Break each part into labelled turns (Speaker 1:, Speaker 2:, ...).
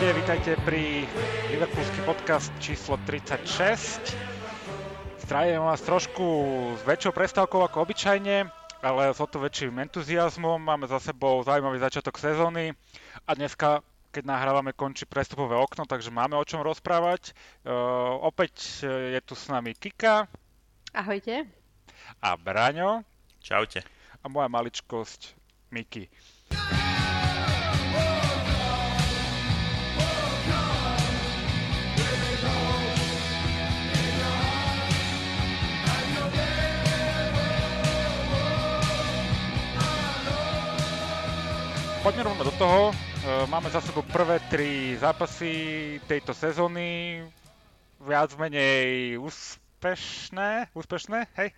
Speaker 1: Ahojte, vítajte pri Liverpoolský podcast číslo 36. Zdravím vás trošku s väčšou prestávkou ako obyčajne, ale s o to väčším entuziasmom. Máme za sebou zaujímavý začiatok sezóny a dneska, keď nahrávame, končí prestupové okno, takže máme o čom rozprávať. Uh, opäť je tu s nami Kika.
Speaker 2: Ahojte.
Speaker 1: A Braňo.
Speaker 3: Čaute.
Speaker 1: A moja maličkosť Miki. Poďme rovno do toho. E, máme za sebou prvé tri zápasy tejto sezóny. Viac menej úspešné, úspešné, hej.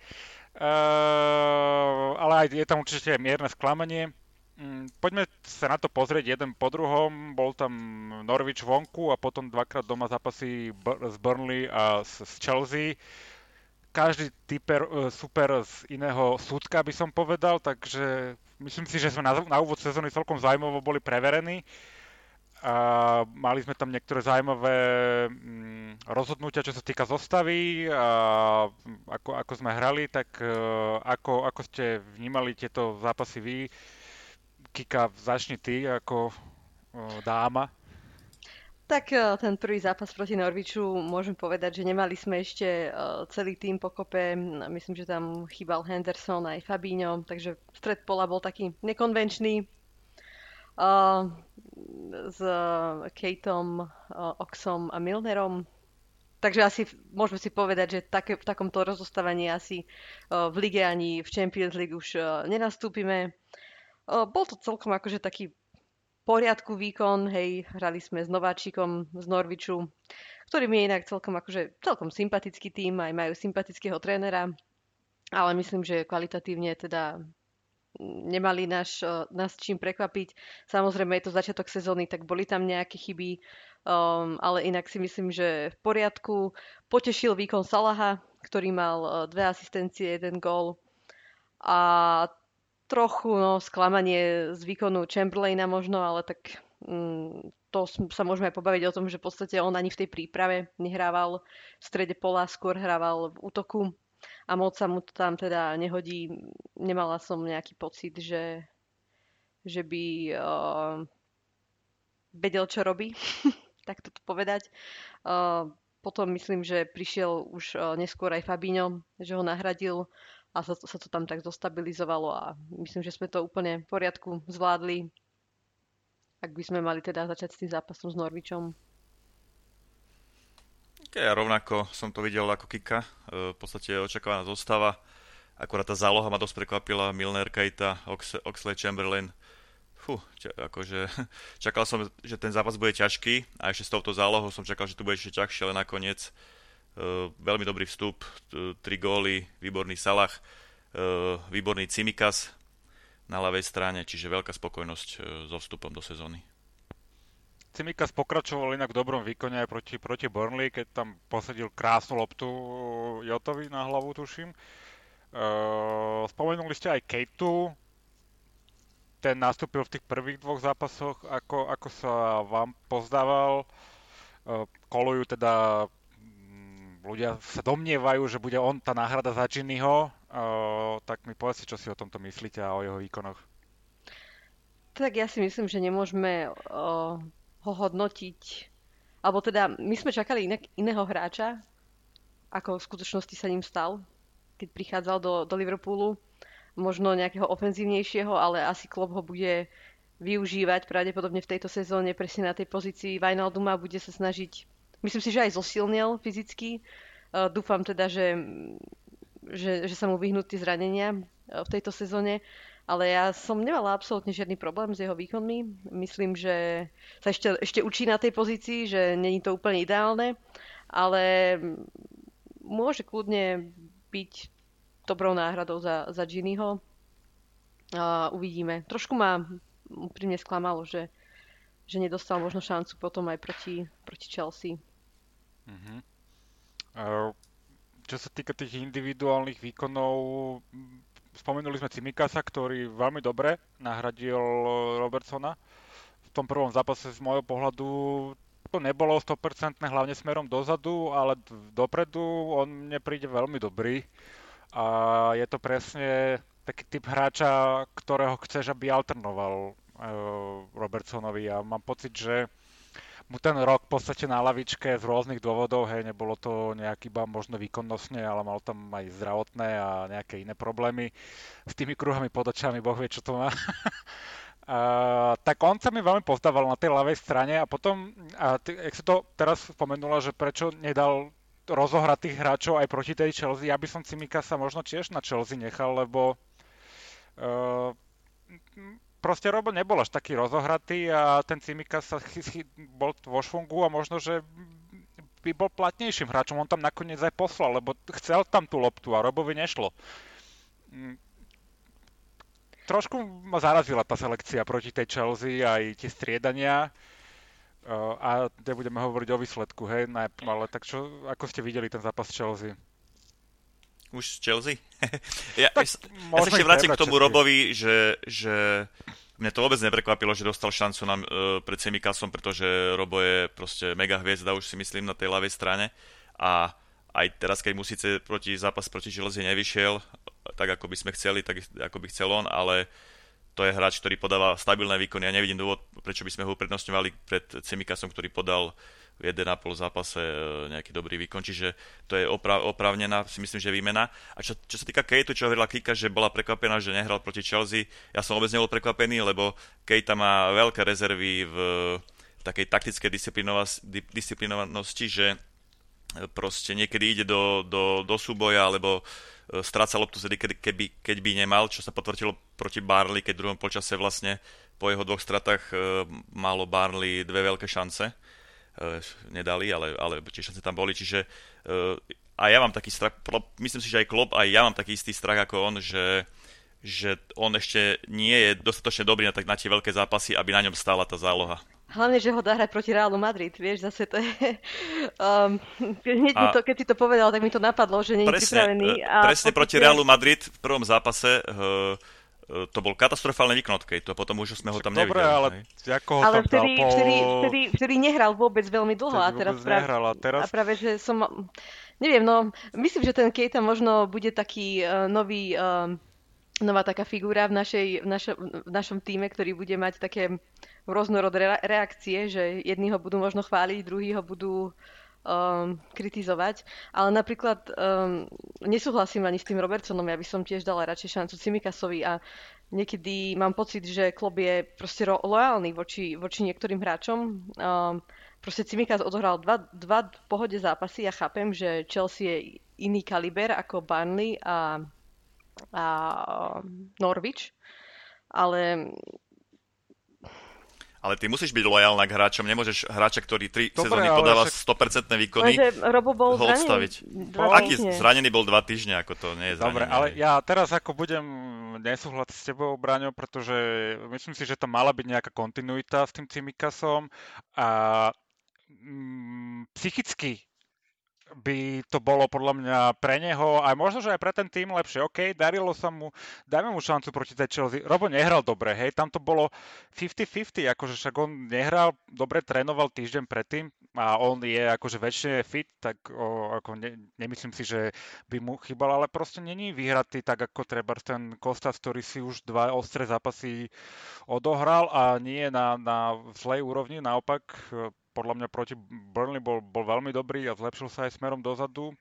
Speaker 1: Uh, ale aj je tam určite mierne sklamanie. Mm, poďme sa na to pozrieť jeden po druhom. Bol tam Norwich vonku a potom dvakrát doma zápasy z Burnley a z Chelsea. Každý typer e, super z iného súdka by som povedal, takže myslím si, že sme na, úvod sezóny celkom zaujímavo boli preverení. A mali sme tam niektoré zaujímavé mm, rozhodnutia, čo sa týka zostavy a ako, ako sme hrali, tak uh, ako, ako ste vnímali tieto zápasy vy? Kika, začni ty ako uh, dáma.
Speaker 2: Tak uh, ten prvý zápas proti Norviču môžem povedať, že nemali sme ešte celý tým pokope. Myslím, že tam chýbal Henderson aj Fabinho, takže stred pola bol taký nekonvenčný. Uh, s Kateom, Oxom a Milnerom. Takže asi môžeme si povedať, že také, v takomto rozostávaní asi v lige ani v Champions League už nenastúpime. Bol to celkom akože taký poriadku výkon, hej, hrali sme s Nováčikom z Norviču, ktorý mi je inak celkom akože celkom sympatický tým, aj majú sympatického trénera, ale myslím, že kvalitatívne teda nemali nás, eh, nás čím prekvapiť. Samozrejme je to začiatok sezóny, tak boli tam nejaké chyby, um, ale inak si myslím, že v poriadku. Potešil výkon Salaha, ktorý mal uh, dve asistencie, jeden gól a trochu no, sklamanie z výkonu Chamberlaina možno, ale tak um, to sa môžeme aj pobaviť o tom, že v podstate on ani v tej príprave nehrával v strede pola, skôr hrával v útoku a moc sa mu to tam teda nehodí. Nemala som nejaký pocit, že, že by uh, vedel, čo robí, tak to povedať. Uh, potom myslím, že prišiel už uh, neskôr aj Fabíňo, že ho nahradil a sa, sa to tam tak zostabilizovalo a myslím, že sme to úplne v poriadku zvládli. Ak by sme mali teda začať s tým zápasom s Norvičom.
Speaker 3: Ja rovnako som to videl ako Kika, e, v podstate očakávaná zostava. Akurát tá záloha ma dosť prekvapila, Milner, Keita, Oxley, Chamberlain. Fú, akože čakal som, že ten zápas bude ťažký a ešte s touto zálohou som čakal, že tu bude ešte ťažšie, ale nakoniec veľmi dobrý vstup, tri góly, výborný Salah, uh, výborný Cimikas na ľavej strane, čiže veľká spokojnosť uh, so vstupom do sezóny.
Speaker 1: Cimikas pokračoval inak v dobrom výkone aj proti, proti Burnley, keď tam posadil krásnu loptu Jotovi na hlavu, tuším. Spomenuli ste aj Kejtu. Ten nastúpil v tých prvých dvoch zápasoch. Ako, ako sa vám pozdával? Kolujú teda ľudia sa domnievajú, že bude on tá náhrada za Ginnyho. Tak mi povedzte, čo si o tomto myslíte a o jeho výkonoch.
Speaker 2: Tak ja si myslím, že nemôžeme uh, ho hodnotiť, alebo teda my sme čakali inak, iného hráča, ako v skutočnosti sa ním stal, keď prichádzal do, do Liverpoolu. Možno nejakého ofenzívnejšieho, ale asi Klopp ho bude využívať pravdepodobne v tejto sezóne presne na tej pozícii Wijnalduma bude sa snažiť, myslím si, že aj zosilnil fyzicky. Uh, dúfam teda, že, že, že sa mu vyhnú tie zranenia uh, v tejto sezóne ale ja som nemala absolútne žiadny problém s jeho výkonmi. Myslím, že sa ešte, ešte učí na tej pozícii, že není to úplne ideálne, ale môže kľudne byť dobrou náhradou za, za Ginnyho. A uvidíme. Trošku ma úprimne sklamalo, že, že nedostal možno šancu potom aj proti, proti Chelsea.
Speaker 1: Uh, čo sa týka tých individuálnych výkonov, spomenuli sme Cimikasa, ktorý veľmi dobre nahradil Robertsona v tom prvom zápase z môjho pohľadu to nebolo 100% hlavne smerom dozadu, ale dopredu on mne príde veľmi dobrý. A je to presne taký typ hráča, ktorého chceš, aby alternoval uh, Robertsonovi. A mám pocit, že mu ten rok v podstate na lavičke z rôznych dôvodov, hej, nebolo to nejak iba možno výkonnostne, ale mal tam aj zdravotné a nejaké iné problémy. S tými kruhami pod očami, boh vie, čo to má. Uh, tak on sa mi veľmi pozdával na tej ľavej strane a potom, a ty, jak si to teraz spomenula, že prečo nedal rozohrať tých hráčov aj proti tej Chelsea, ja by som Cimika sa možno tiež na Chelsea nechal, lebo uh, proste Robo nebol až taký rozohratý a ten Cimika sa chy, bol vo švungu a možno, že by bol platnejším hráčom. On tam nakoniec aj poslal, lebo chcel tam tú loptu a Robovi nešlo mm, trošku ma zarazila tá selekcia proti tej Chelsea aj tie striedania. A nebudeme hovoriť o výsledku, hej, ale tak čo, ako ste videli ten zápas Chelsea?
Speaker 3: Už z Chelsea? ja, tak, ja, ja sa ešte vrátim k tomu všetky. Robovi, že, že mne to vôbec neprekvapilo, že dostal šancu na, uh, pred Semikasom, pretože Robo je proste mega hviezda, už si myslím, na tej ľavej strane. A aj teraz, keď mu síce proti zápas proti Chelsea nevyšiel, tak ako by sme chceli, tak ako by chcel on, ale to je hráč, ktorý podáva stabilné výkony. Ja nevidím dôvod, prečo by sme ho uprednostňovali pred Semikasom, ktorý podal v 1,5 zápase e, nejaký dobrý výkon, čiže to je opra- oprávnená, si myslím, že výmena. A čo, čo sa týka Kejtu, čo hovorila Kika, že bola prekvapená, že nehral proti Chelsea, ja som vôbec nebol prekvapený, lebo Kejta má veľké rezervy v, v takej taktickej disciplinovanosti, že proste niekedy ide do, do, do súboja, alebo E, stráca loptu keď, keby, keď by nemal, čo sa potvrdilo proti Barley, keď v druhom počase vlastne po jeho dvoch stratách e, malo Barley dve veľké šance. E, nedali, ale, ale tie šance tam boli, čiže a ja mám taký strach, myslím si, že aj Klopp, aj ja mám taký istý strach ako on, že, že on ešte nie je dostatočne dobrý na, tak, na tie veľké zápasy, aby na ňom stála tá záloha.
Speaker 2: Hlavne, že ho dá hrať proti Realu Madrid, vieš, zase to je... Um, hneď a... to, keď si to povedal, tak mi to napadlo, že nie je pripravený.
Speaker 3: E, a presne proti Realu Madrid v prvom zápase uh, to bol katastrofálny výkon od Kejtu a potom už sme ho tam
Speaker 1: nevideli. Dobre, ale ako ho
Speaker 2: ale
Speaker 1: tam
Speaker 2: vtedy, po... vtedy, vtedy, vtedy, nehral vôbec veľmi dlho
Speaker 1: a
Speaker 2: teraz,
Speaker 1: práve, nehral, a teraz...
Speaker 2: a práve, že som... Neviem, no, myslím, že ten Kejta možno bude taký uh, nový... Uh, nová taká figúra v, našej, v, našo, v našom týme, ktorý bude mať také rôznorodé reakcie, že jedni ho budú možno chváliť, druhí ho budú um, kritizovať. Ale napríklad um, nesúhlasím ani s tým Robertsonom, ja by som tiež dala radšej šancu Cimikasovi a niekedy mám pocit, že klub je proste ro- lojálny voči, voči niektorým hráčom. Um, proste Cimikas odohral dva, dva pohode zápasy. Ja chápem, že Chelsea je iný kaliber ako Burnley a, a Norwich, ale
Speaker 3: ale ty musíš byť lojálna k hráčom, nemôžeš hráča, ktorý 3 Dobre, sezóny podáva však... 100% výkony,
Speaker 2: Robo bol ho
Speaker 3: odstaviť. Aký zranený bol 2 týždne, ako to nie je zranený.
Speaker 1: Dobre, ale ja teraz ako budem nesúhlasiť s tebou, Braňo, pretože myslím si, že to mala byť nejaká kontinuita s tým Cimikasom a mm, psychicky by to bolo podľa mňa pre neho, aj možno, že aj pre ten tým lepšie. OK, darilo sa mu, dajme mu šancu proti tej Chelsea. Robo nehral dobre, hej, tam to bolo 50-50, akože však on nehral, dobre trénoval týždeň predtým a on je akože väčšine fit, tak o, ako ne, nemyslím si, že by mu chýbal, ale proste není vyhratý tak ako treba ten Kostas, ktorý si už dva ostré zápasy odohral a nie na, na zlej úrovni, naopak podľa mňa proti Burnley bol, bol veľmi dobrý a zlepšil sa aj smerom dozadu.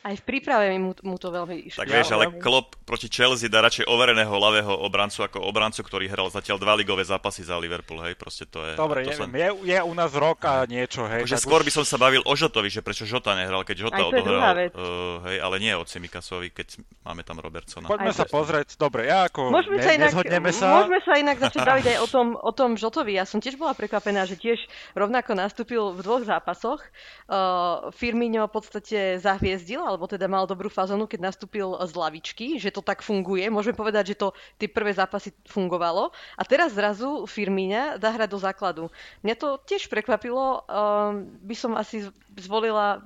Speaker 2: Aj v príprave mu, mu to veľmi
Speaker 3: išlo. Tak vieš, ale Klopp proti Chelsea dá radšej overeného ľavého obrancu ako obrancu, ktorý hral zatiaľ dva ligové zápasy za Liverpool, hej, proste to je...
Speaker 1: Dobre,
Speaker 3: to
Speaker 1: neviem, sa... je, je u nás rok a niečo, hej.
Speaker 3: Takže skôr už... by som sa bavil o Žotovi, že prečo Žota nehral, keď Žota odohral, uh, hej, ale nie o Cimikasovi, keď máme tam Robertsona.
Speaker 1: Poďme aj sa to... pozrieť, dobre, ja ako môžeme ne, sa inak, sa.
Speaker 2: Môžeme sa inak začať baviť aj o tom, o tom Žotovi. Ja som tiež bola prekvapená, že tiež rovnako nastúpil v dvoch zápasoch. Uh, Firmino v podstate zahviezdil, alebo teda mal dobrú fazonu, keď nastúpil z lavičky, že to tak funguje. Môžeme povedať, že to tie prvé zápasy fungovalo. A teraz zrazu Firmíňa dá hrať do základu. Mňa to tiež prekvapilo. Um, by som asi zvolila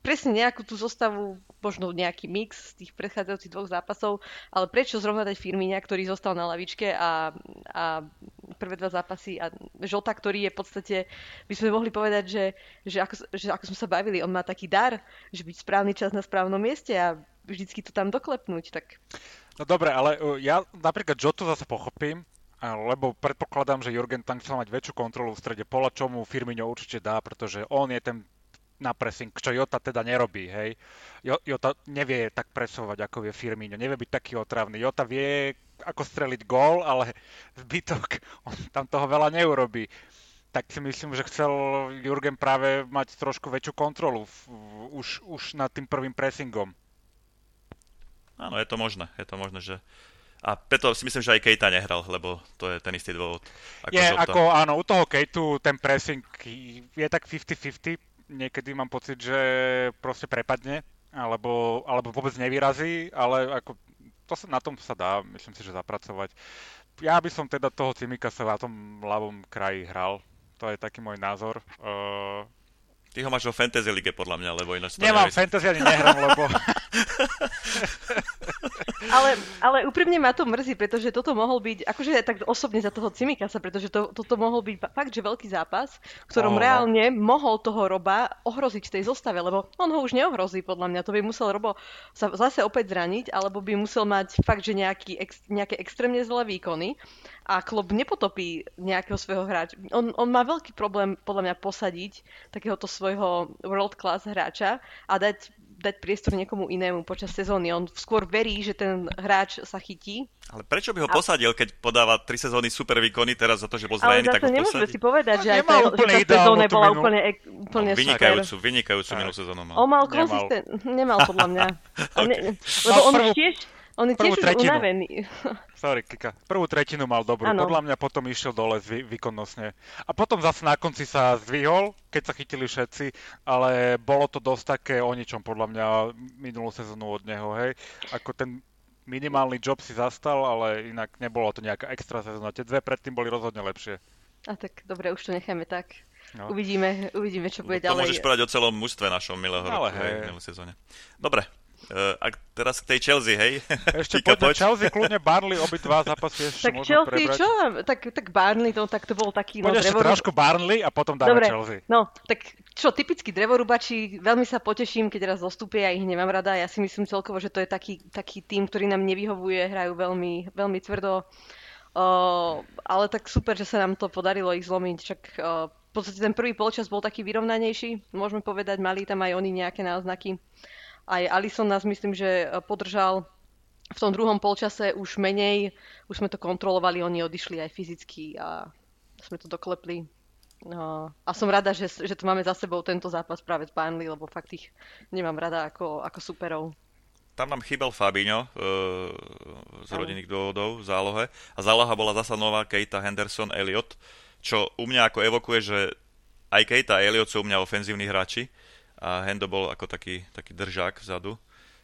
Speaker 2: presne nejakú tú zostavu, možno nejaký mix z tých predchádzajúcich dvoch zápasov, ale prečo zrovna dať Firmíňa, ktorý zostal na lavičke a, a prvé dva zápasy a Žota, ktorý je v podstate, by sme mohli povedať, že, že, ako, že ako sme sa bavili, on má taký dar, že byť správny čas na správnom mieste a vždycky to tam doklepnúť, tak...
Speaker 1: No dobre, ale uh, ja napríklad Jotu zase pochopím, lebo predpokladám, že Jurgen tam chcel mať väčšiu kontrolu v strede pola, čo mu Firmino určite dá, pretože on je ten na pressing, čo Jota teda nerobí, hej. Jota nevie tak presovať, ako vie Firmino, nevie byť taký otravný. Jota vie, ako streliť gól, ale zbytok, on tam toho veľa neurobí. Tak si myslím, že chcel Jurgen práve mať trošku väčšiu kontrolu v, už, už nad tým prvým pressingom.
Speaker 3: Áno, je to možné. Je to možné, že a preto si myslím, že aj Kejta nehral, lebo to je ten istý dôvod.
Speaker 1: Ako je, ako áno, u toho Kejtu ten pressing je tak 50-50, niekedy mám pocit, že proste prepadne, alebo, alebo vôbec nevyrazí, ale ako to sa, na tom sa dá, myslím si, že zapracovať. Ja by som teda toho Cimika sa na tom ľavom kraji hral. To je taký môj názor. Uh,
Speaker 3: Ty ho máš vo Fantasy League podľa mňa, lebo ináč to
Speaker 1: Nemám Fantasy ani nehrám, lebo...
Speaker 2: ale, ale úprimne ma to mrzí, pretože toto mohol byť, akože tak osobne za toho Cimikasa, pretože to, toto mohol byť fakt, že veľký zápas, v ktorom oh. reálne mohol toho Roba ohroziť v tej zostave, lebo on ho už neohrozí podľa mňa. To by musel Robo sa zase opäť zraniť, alebo by musel mať fakt, že nejaký, ex, nejaké extrémne zlé výkony a klub nepotopí nejakého svojho hráča. On, on má veľký problém podľa mňa posadiť takéhoto svojho world class hráča a dať, dať priestor niekomu inému počas sezóny. On skôr verí, že ten hráč sa chytí.
Speaker 3: Ale prečo by ho a... posadil, keď podáva tri sezóny super výkony teraz za to, že bol zranený, tak ho
Speaker 2: nemôžeme si povedať, že aj tá, že tá sezóna bola úplne, úplne
Speaker 3: no, vynikajúcu, vynikajúcu minulú sezónu
Speaker 2: mal. On mal konzistent, nemal podľa mňa. okay. ne, lebo on prvú... tiež, on je tiež už unavený.
Speaker 1: Sorry, Kika. Prvú tretinu mal dobrú. Ano. Podľa mňa potom išiel dole zvy, výkonnostne. A potom zase na konci sa zdvihol, keď sa chytili všetci, ale bolo to dosť také o ničom podľa mňa minulú sezónu od neho, hej. Ako ten minimálny job si zastal, ale inak nebolo to nejaká extra sezóna. Tie dve predtým boli rozhodne lepšie.
Speaker 2: A tak dobre, už to necháme tak. No. Uvidíme, uvidíme, čo bude
Speaker 3: no, to
Speaker 2: ďalej.
Speaker 3: To môžeš povedať o celom mužstve našom milého roku, hej. sezóne. Dobre, Uh, a teraz k tej Chelsea, hej?
Speaker 1: Ešte poďme, Chelsea, kľudne Barley, obidva zápasy ešte
Speaker 2: tak Chelsea, prebrať. čo? Tak, tak Barney, to, tak to bol taký...
Speaker 1: No, Poď no, ešte drevoru... trošku Barney a potom dáme
Speaker 2: Dobre,
Speaker 1: Chelsea.
Speaker 2: No, tak čo, typicky drevorubači, veľmi sa poteším, keď raz zostúpia, ja ich nemám rada. Ja si myslím celkovo, že to je taký, taký tým, ktorý nám nevyhovuje, hrajú veľmi, veľmi tvrdo. Uh, ale tak super, že sa nám to podarilo ich zlomiť. Však uh, v podstate ten prvý polčas bol taký vyrovnanejší, môžeme povedať, mali tam aj oni nejaké náznaky. Aj Alison nás myslím, že e, podržal v tom druhom polčase už menej, už sme to kontrolovali, oni odišli aj fyzicky a sme to doklepli. No, a som rada, že, že to máme za sebou tento zápas práve s Burnley, lebo fakt ich nemám rada ako, ako superov.
Speaker 3: Tam nám chýbal Fabinho e, z rodinných dôvodov v zálohe a záloha bola zasa nová Keita, Henderson, Elliot, čo u mňa ako evokuje, že aj Keita a Elliot sú u mňa ofenzívni hráči, a Hendo bol ako taký, taký držák vzadu.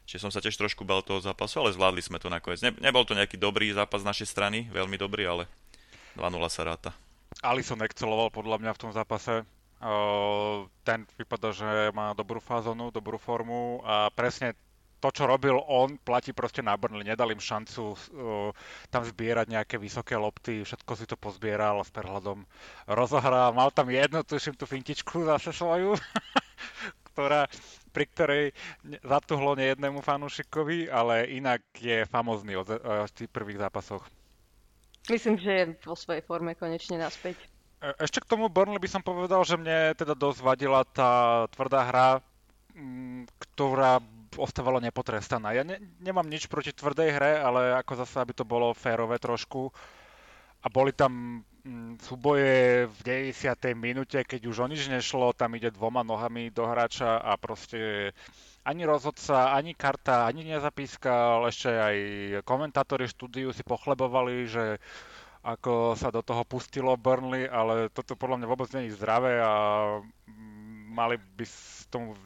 Speaker 3: Čiže som sa tiež trošku bal toho zápasu, ale zvládli sme to nakoniec. Ne, nebol to nejaký dobrý zápas z našej strany, veľmi dobrý, ale 2-0 sa ráta.
Speaker 1: Alison exceloval podľa mňa v tom zápase. Ten vypadá, že má dobrú fázonu, dobrú formu a presne to, čo robil on, platí proste na Burnley. Nedal im šancu tam zbierať nejaké vysoké lopty, všetko si to pozbieral s prehľadom rozohral. Mal tam jednu, tuším, tú fintičku zase svoju, ktorá, pri ktorej zatuhlo nejednému fanúšikovi, ale inak je famozný od, v tých prvých zápasoch.
Speaker 2: Myslím, že je vo svojej forme konečne naspäť.
Speaker 1: E, ešte k tomu Burnley by som povedal, že mne teda dosť vadila tá tvrdá hra, ktorá ostávala nepotrestaná. Ja ne, nemám nič proti tvrdej hre, ale ako zase, aby to bolo férové trošku. A boli tam Mm, súboje v 90. minúte, keď už o nič nešlo, tam ide dvoma nohami do hráča a proste ani rozhodca, ani karta, ani nezapískal, ešte aj komentátori štúdiu si pochlebovali, že ako sa do toho pustilo Burnley, ale toto podľa mňa vôbec je zdravé a mm, mali by tomu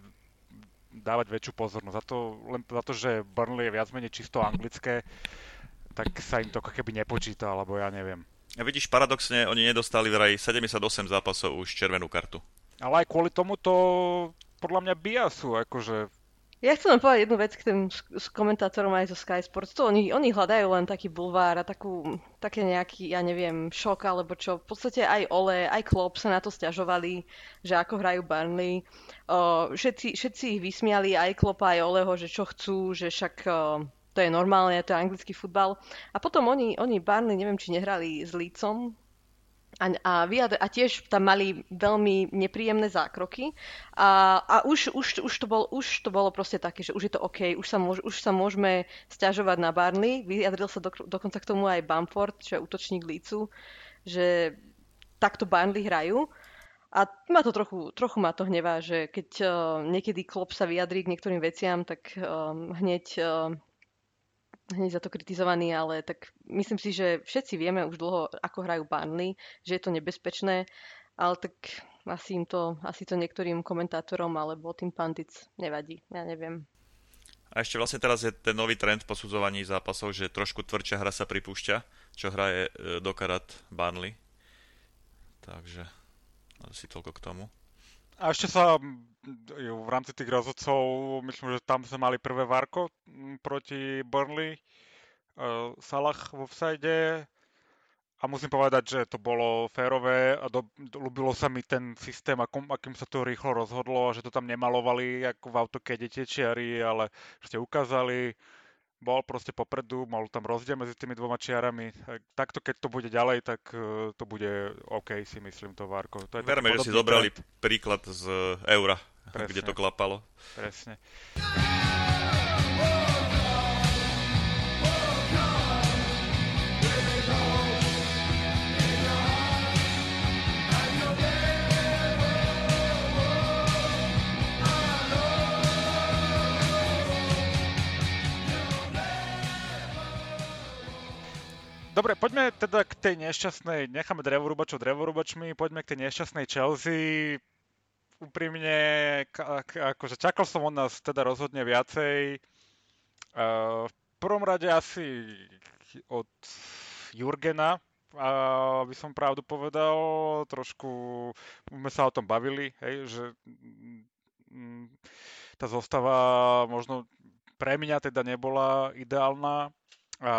Speaker 1: dávať väčšiu pozornosť. Za to, len za to, že Burnley je viac menej čisto anglické, tak sa im to ako keby nepočíta, alebo ja neviem.
Speaker 3: Vidíš, paradoxne, oni nedostali vraj 78 zápasov už červenú kartu.
Speaker 1: Ale aj kvôli tomu to podľa mňa biasu, akože
Speaker 2: Ja chcem len povedať jednu vec k tým s komentátorom aj zo Sky Sports. To oni, oni hľadajú len taký bulvár a takú, také nejaký, ja neviem, šok alebo čo. V podstate aj Ole, aj Klopp sa na to stiažovali, že ako hrajú Burnley. Uh, všetci, všetci ich vysmiali, aj Klopp aj Oleho, že čo chcú, že však uh, to je normálne, to je anglický futbal. A potom oni, oni Burnley, neviem, či nehrali s Lícom, a, a, vyjadr- a tiež tam mali veľmi nepríjemné zákroky a, a už, už, už, to bol, už to bolo proste také, že už je to OK, už sa, môž, už sa môžeme stiažovať na Barney. Vyjadril sa do, dokonca k tomu aj Bamford, čo je útočník Lícu, že takto Barnley hrajú. A ma to trochu, trochu ma to hnevá, že keď uh, niekedy klop sa vyjadrí k niektorým veciam, tak um, hneď uh, hneď za to kritizovaný, ale tak myslím si, že všetci vieme už dlho, ako hrajú Burnley, že je to nebezpečné, ale tak asi im to, asi to niektorým komentátorom alebo tým pandic nevadí, ja neviem.
Speaker 3: A ešte vlastne teraz je ten nový trend posudzovaní zápasov, že trošku tvrdšia hra sa pripúšťa, čo hraje e, dokarat Burnley. Takže asi toľko k tomu.
Speaker 1: A ešte sa v rámci tých rozhodcov, myslím, že tam sme mali prvé Varko proti Burnley, uh, Salah v offside a musím povedať, že to bolo férové a ľúbilo sa mi ten systém, akom, akým sa to rýchlo rozhodlo, že to tam nemalovali ako v autokede čiary, ale že ste ukázali, bol proste popredu, mal tam rozdiel medzi tými dvoma čiarami. Takto, keď to bude ďalej, tak uh, to bude OK, si myslím, to Várko. To je
Speaker 3: Verme, že si zobrali príklad z Eura, Presne. kde to klapalo.
Speaker 1: Presne. Dobre, poďme teda k tej nešťastnej, necháme drevorúbačov drevorúbačmi, poďme k tej nešťastnej Chelsea. Úprimne, akože čakal som od nás teda rozhodne viacej. V prvom rade asi od Jurgena, aby som pravdu povedal, trošku sme sa o tom bavili, hej, že mm, tá zostava možno pre mňa teda nebola ideálna, a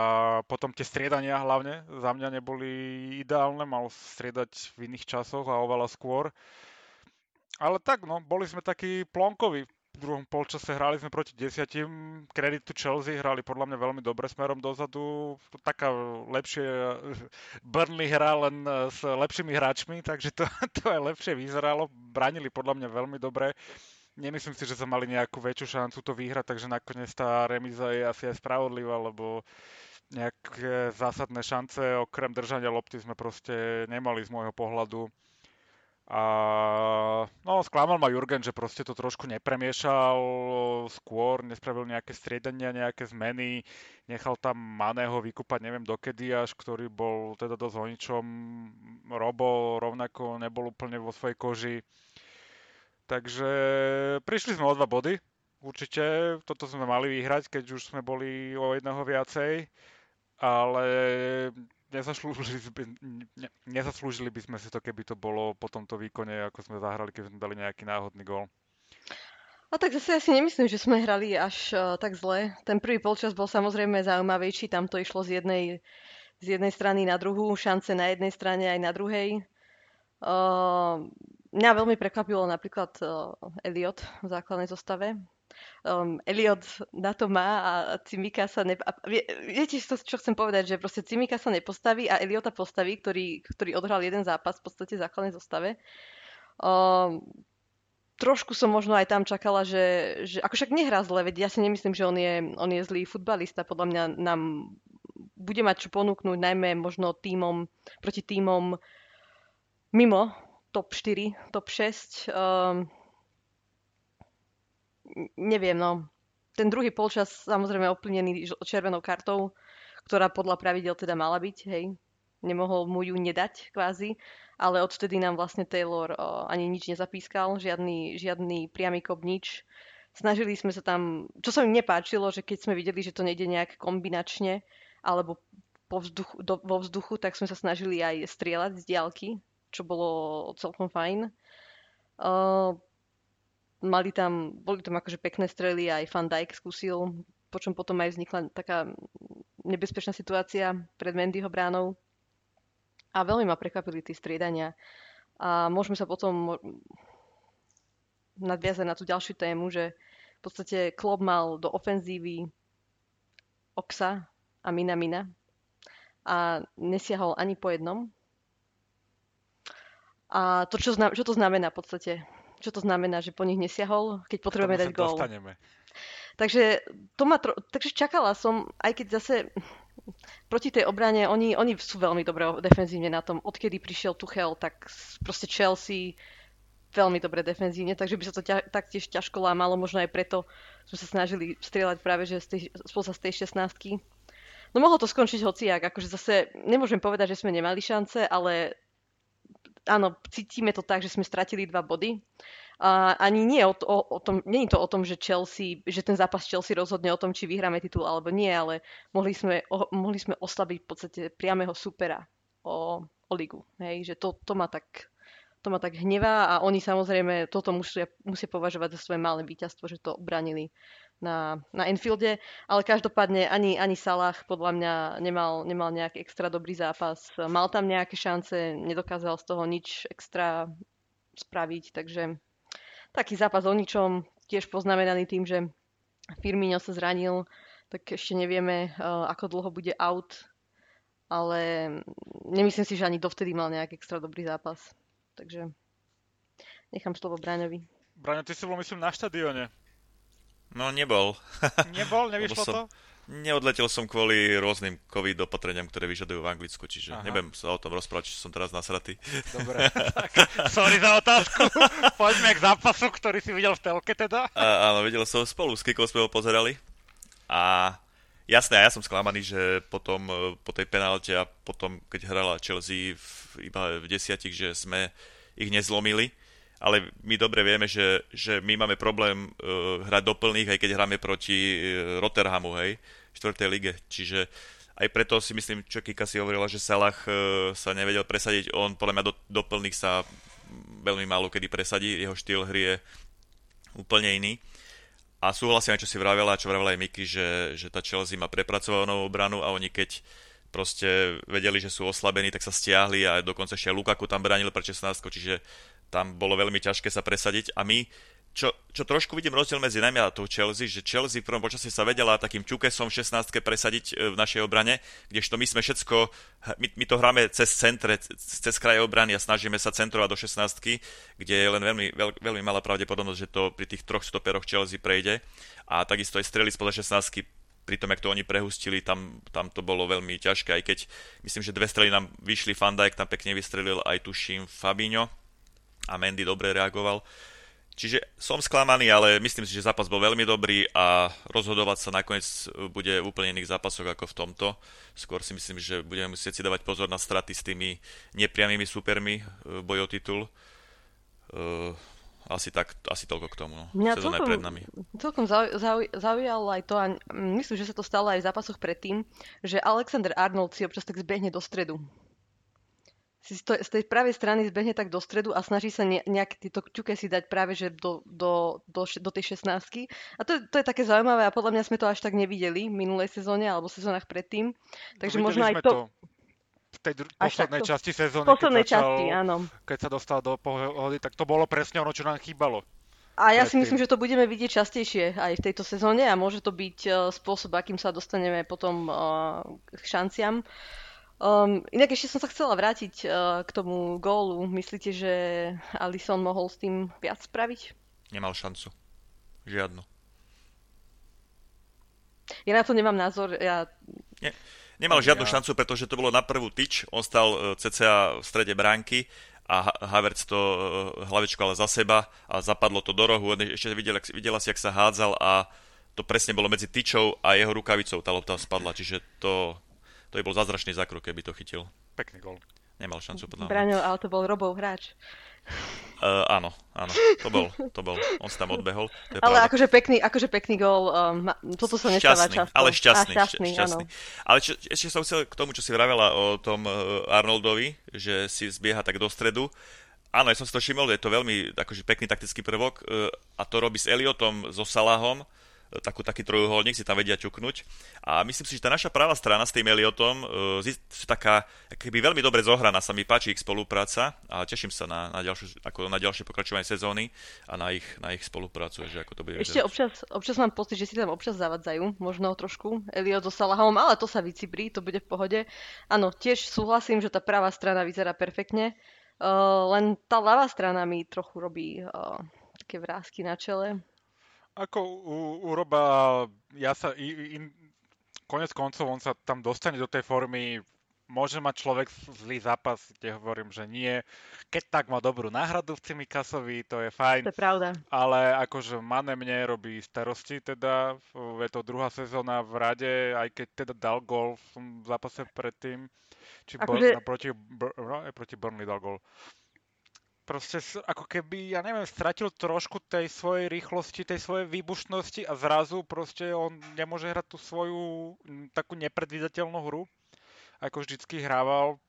Speaker 1: potom tie striedania hlavne za mňa neboli ideálne, mal striedať v iných časoch a oveľa skôr. Ale tak, no, boli sme takí plonkoví. V druhom polčase hrali sme proti desiatim, kreditu Chelsea hrali podľa mňa veľmi dobre smerom dozadu. Taká lepšie Burnley hra len s lepšími hráčmi, takže to, to aj lepšie vyzeralo. Bránili podľa mňa veľmi dobre nemyslím si, že sa mali nejakú väčšiu šancu to vyhrať, takže nakoniec tá remíza je asi aj spravodlivá, lebo nejaké zásadné šance okrem držania lopty sme proste nemali z môjho pohľadu. A no, sklamal ma Jurgen, že proste to trošku nepremiešal skôr, nespravil nejaké striedania, nejaké zmeny, nechal tam Maného vykúpať neviem dokedy až, ktorý bol teda dosť o. Robo rovnako nebol úplne vo svojej koži. Takže prišli sme o dva body, určite. Toto sme mali vyhrať, keď už sme boli o jedného viacej. Ale nezaslúžili, by, ne, nezaslúžili by sme si to, keby to bolo po tomto výkone, ako sme zahrali, keby sme dali nejaký náhodný gól.
Speaker 2: A tak zase ja si nemyslím, že sme hrali až uh, tak zle. Ten prvý polčas bol samozrejme zaujímavejší, tam to išlo z jednej, z jednej strany na druhú, šance na jednej strane aj na druhej. Uh, Mňa veľmi prekvapilo napríklad uh, Elliot v základnej zostave. Um, Elliot na to má a Cimika sa ne... A vie, viete, čo, čo chcem povedať, že proste Cimika sa nepostaví a Eliota postaví, ktorý, ktorý odhral jeden zápas v podstate v základnej zostave. Um, trošku som možno aj tam čakala, že, že ako však nehrá zle, veď ja si nemyslím, že on je, on je zlý futbalista. Podľa mňa nám bude mať čo ponúknuť, najmä možno týmom, proti týmom mimo top 4, top 6. Um, ehm, neviem, no. Ten druhý polčas samozrejme oplnený červenou kartou, ktorá podľa pravidel teda mala byť, hej. Nemohol mu ju nedať kvázi, ale odtedy nám vlastne Taylor uh, ani nič nezapískal, žiadny, žiadny priamy kop, nič. Snažili sme sa tam, čo sa mi nepáčilo, že keď sme videli, že to nejde nejak kombinačne, alebo po vzduchu, do, vo vzduchu, tak sme sa snažili aj strieľať z diálky, čo bolo celkom fajn. Uh, mali tam, boli tam akože pekné strely, aj Van Dijk skúsil, počom potom aj vznikla taká nebezpečná situácia pred Mendyho bránou. A veľmi ma prekvapili tie striedania. A môžeme sa potom nadviazať na tú ďalšiu tému, že v podstate Klopp mal do ofenzívy Oxa a Mina Mina a nesiahol ani po jednom. A to, čo, znam, čo to znamená v podstate? Čo to znamená, že po nich nesiahol, keď potrebujeme dať gól? Takže, to ma tro... Takže čakala som, aj keď zase proti tej obrane, oni, oni sú veľmi dobre defenzívne na tom. Odkedy prišiel Tuchel, tak proste Chelsea veľmi dobre defenzívne, takže by sa to ťa, taktiež ťažko lámalo, možno aj preto sme sa snažili strieľať práve že z tej, spoza z tej 16 No mohlo to skončiť hociak, akože zase nemôžem povedať, že sme nemali šance, ale áno, cítime to tak, že sme stratili dva body. A ani nie o, o, o tom, nie je to o tom, že Chelsea, že ten zápas Chelsea rozhodne o tom, či vyhráme titul alebo nie, ale mohli sme, o, mohli sme oslabiť v podstate priamého supera o, o ligu. Hej, že to, to ma tak to ma tak hnevá a oni samozrejme toto musia, musia považovať za svoje malé víťazstvo, že to obranili na, na Enfielde, ale každopádne ani, ani Salah podľa mňa nemal, nemal nejaký extra dobrý zápas. Mal tam nejaké šance, nedokázal z toho nič extra spraviť, takže taký zápas o ničom, tiež poznamenaný tým, že Firmino sa zranil, tak ešte nevieme, eh, ako dlho bude out, ale nemyslím si, že ani dovtedy mal nejaký extra dobrý zápas. Takže nechám slovo Braňovi.
Speaker 1: Braňo, ty si bol myslím na štadióne.
Speaker 3: No nebol.
Speaker 1: Nebol? Nevyšlo som, to?
Speaker 3: Neodletel som kvôli rôznym covid opatreniam, ktoré vyžadujú v Anglicku, čiže Aha. nebudem sa o tom rozprávať, či som teraz nasratý.
Speaker 1: Dobre, tak sorry za otázku. Poďme k zápasu, ktorý si videl v telke teda.
Speaker 3: A, áno, videl som spolu s Kikou, sme ho pozerali. A jasné, ja som sklamaný, že potom e, po tej penálte a potom, keď hrala Chelsea v, iba v desiatich, že sme ich nezlomili ale my dobre vieme, že, že my máme problém uh, hrať doplných, aj keď hráme proti uh, Rotterhamu, hej, v 4. lige. Čiže aj preto si myslím, čo Kika si hovorila, že Salah uh, sa nevedel presadiť. On podľa mňa do doplných sa veľmi málo kedy presadí, jeho štýl hry je úplne iný. A súhlasím aj, čo si vravela, čo vravela aj Miky, že, že tá Chelsea má prepracovanú obranu a oni keď proste vedeli, že sú oslabení, tak sa stiahli a dokonca ešte Lukaku tam bránil pre 16, čiže tam bolo veľmi ťažké sa presadiť. A my, čo, čo trošku vidím rozdiel medzi nami a tou Chelsea, že Chelsea v prvom počasí sa vedela takým čukesom v 16 presadiť e, v našej obrane, kdežto my sme všetko, my, my to hráme cez centre, cez kraje obrany a snažíme sa centrovať do 16 kde je len veľmi, veľ, veľmi malá pravdepodobnosť, že to pri tých troch stoperoch Chelsea prejde. A takisto aj strely spoza 16 pri tom, jak to oni prehustili, tam, tam to bolo veľmi ťažké, aj keď myslím, že dve strely nám vyšli, Van tam pekne vystrelil, aj tuším Fabinho, a Mendy dobre reagoval. Čiže som sklamaný, ale myslím si, že zápas bol veľmi dobrý a rozhodovať sa nakoniec bude v úplne iných zápasoch ako v tomto. Skôr si myslím, že budeme musieť si dávať pozor na straty s tými nepriamými supermi v boji o titul. Uh, asi tak, asi toľko k tomu. No.
Speaker 2: Mňa celkom, pred nami. celkom zau, zau, zaujalo aj to, a myslím, že sa to stalo aj v zápasoch predtým, že Alexander Arnold si občas tak zbehne do stredu si z, tej pravej strany zbehne tak do stredu a snaží sa ne, nejak tieto ťuke si dať práve že do, do, do, do tej 16 A to, to je také zaujímavé a podľa mňa sme to až tak nevideli v minulej sezóne alebo sezónach predtým. Takže no, možno aj to... to
Speaker 1: v tej dru- poslednej tak, časti sezóny,
Speaker 2: poslednej
Speaker 1: keď,
Speaker 2: časti, začal, áno.
Speaker 1: keď sa dostal do pohody, tak to bolo presne ono, čo nám chýbalo.
Speaker 2: A ja si myslím, že to budeme vidieť častejšie aj v tejto sezóne a môže to byť uh, spôsob, akým sa dostaneme potom uh, k šanciam. Um, inak ešte som sa chcela vrátiť uh, k tomu gólu. Myslíte, že Alison mohol s tým viac spraviť?
Speaker 3: Nemal šancu. Žiadnu.
Speaker 2: Ja na to nemám názor. Ja...
Speaker 3: Nie, nemal žiadnu ja... šancu, pretože to bolo na prvú tyč. On stal uh, cca v strede bránky a Havertz to uh, hlavičko ale za seba a zapadlo to do rohu. Ešte videla, videla si, jak sa hádzal a to presne bolo medzi tyčou a jeho rukavicou tá lopta spadla, čiže to, to by bol zázračný zákrok, keby to chytil.
Speaker 1: Pekný gol.
Speaker 3: Nemal šancu podľa
Speaker 2: mňa. Braňo, ale to bol Robov hráč.
Speaker 3: Uh, áno, áno, to bol, to bol, on sa tam odbehol. To
Speaker 2: je ale akože pekný, akože pekný gol, um, toto sa nestáva
Speaker 3: šťastný, často. Ale šťastný, šťastný, šťastný. Ale čo, ešte som chcel k tomu, čo si vravela o tom uh, Arnoldovi, že si zbieha tak do stredu. Áno, ja som si to všimol, je to veľmi akože, pekný taktický prvok uh, a to robí s Eliotom, so Salahom, takú, taký trojuholník si tam vedia ťuknúť. A myslím si, že tá naša práva strana s tým Eliotom je taká keby veľmi dobre zohraná, sa mi páči ich spolupráca a teším sa na, na, ďalšiu, ako na ďalšie pokračovanie sezóny a na ich, na ich spoluprácu, že ako to bude.
Speaker 2: Ešte občas, občas mám pocit, že si tam občas zavadzajú, možno trošku Eliot so Salahom, ale to sa vycibrí, to bude v pohode. Áno, tiež súhlasím, že tá práva strana vyzerá perfektne, uh, len tá ľavá strana mi trochu robí uh, také vrázky na čele.
Speaker 1: Ako u, u Roba, ja sa, in, konec koncov on sa tam dostane do tej formy, môže mať človek zlý zápas, kde hovorím, že nie. Keď tak má dobrú náhradu v Cimikasovi, to je fajn.
Speaker 2: To je pravda.
Speaker 1: Ale akože Mane mne robí starosti, teda je to druhá sezóna v rade, aj keď teda dal gol v zápase predtým. Či akože... Bur- proti, Bur- no, proti Burnley dal gol proste ako keby, ja neviem, stratil trošku tej svojej rýchlosti, tej svojej výbušnosti a zrazu proste on nemôže hrať tú svoju takú nepredvídateľnú hru, ako vždycky hrával.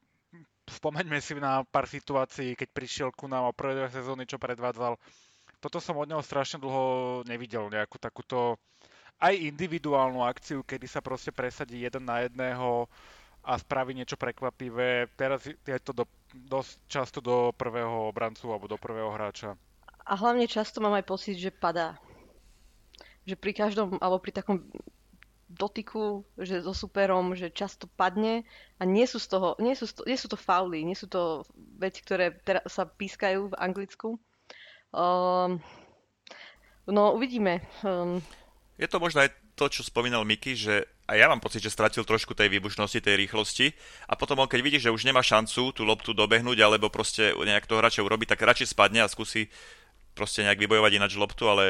Speaker 1: Spomeňme si na pár situácií, keď prišiel ku nám o prvé sezóny, čo predvádzal. Toto som od neho strašne dlho nevidel, nejakú takúto aj individuálnu akciu, kedy sa proste presadí jeden na jedného a spraví niečo prekvapivé. Teraz je to do dosť často do prvého obrancu alebo do prvého hráča.
Speaker 2: A hlavne často mám aj pocit, že padá. Že pri každom, alebo pri takom dotyku, že so superom, že často padne a nie sú, z toho, nie sú, to, nie sú to fauly, nie sú to veci, ktoré teraz sa pískajú v Anglicku. Um, no, uvidíme. Um,
Speaker 3: je to možno aj to, čo spomínal Miky, že a ja mám pocit, že stratil trošku tej výbušnosti, tej rýchlosti a potom on keď vidí, že už nemá šancu tú loptu dobehnúť alebo proste nejak toho hráča urobiť, tak radšej spadne a skúsi proste nejak vybojovať ináč loptu, ale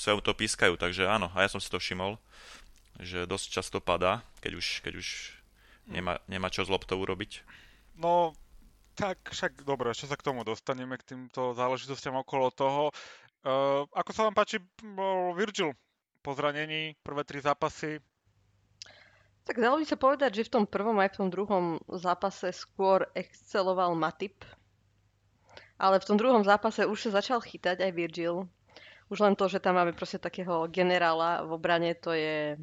Speaker 3: sa to pískajú, takže áno, a ja som si to všimol, že dosť často padá, keď už, keď už nemá, nemá čo s loptou urobiť.
Speaker 1: No, tak však dobre, ešte sa k tomu dostaneme, k týmto záležitostiam okolo toho. Uh, ako sa vám páči Virgil po zranení, prvé tri zápasy,
Speaker 2: tak dalo by sa povedať, že v tom prvom aj v tom druhom zápase skôr exceloval Matip. Ale v tom druhom zápase už sa začal chytať aj Virgil. Už len to, že tam máme proste takého generála v obrane, to je,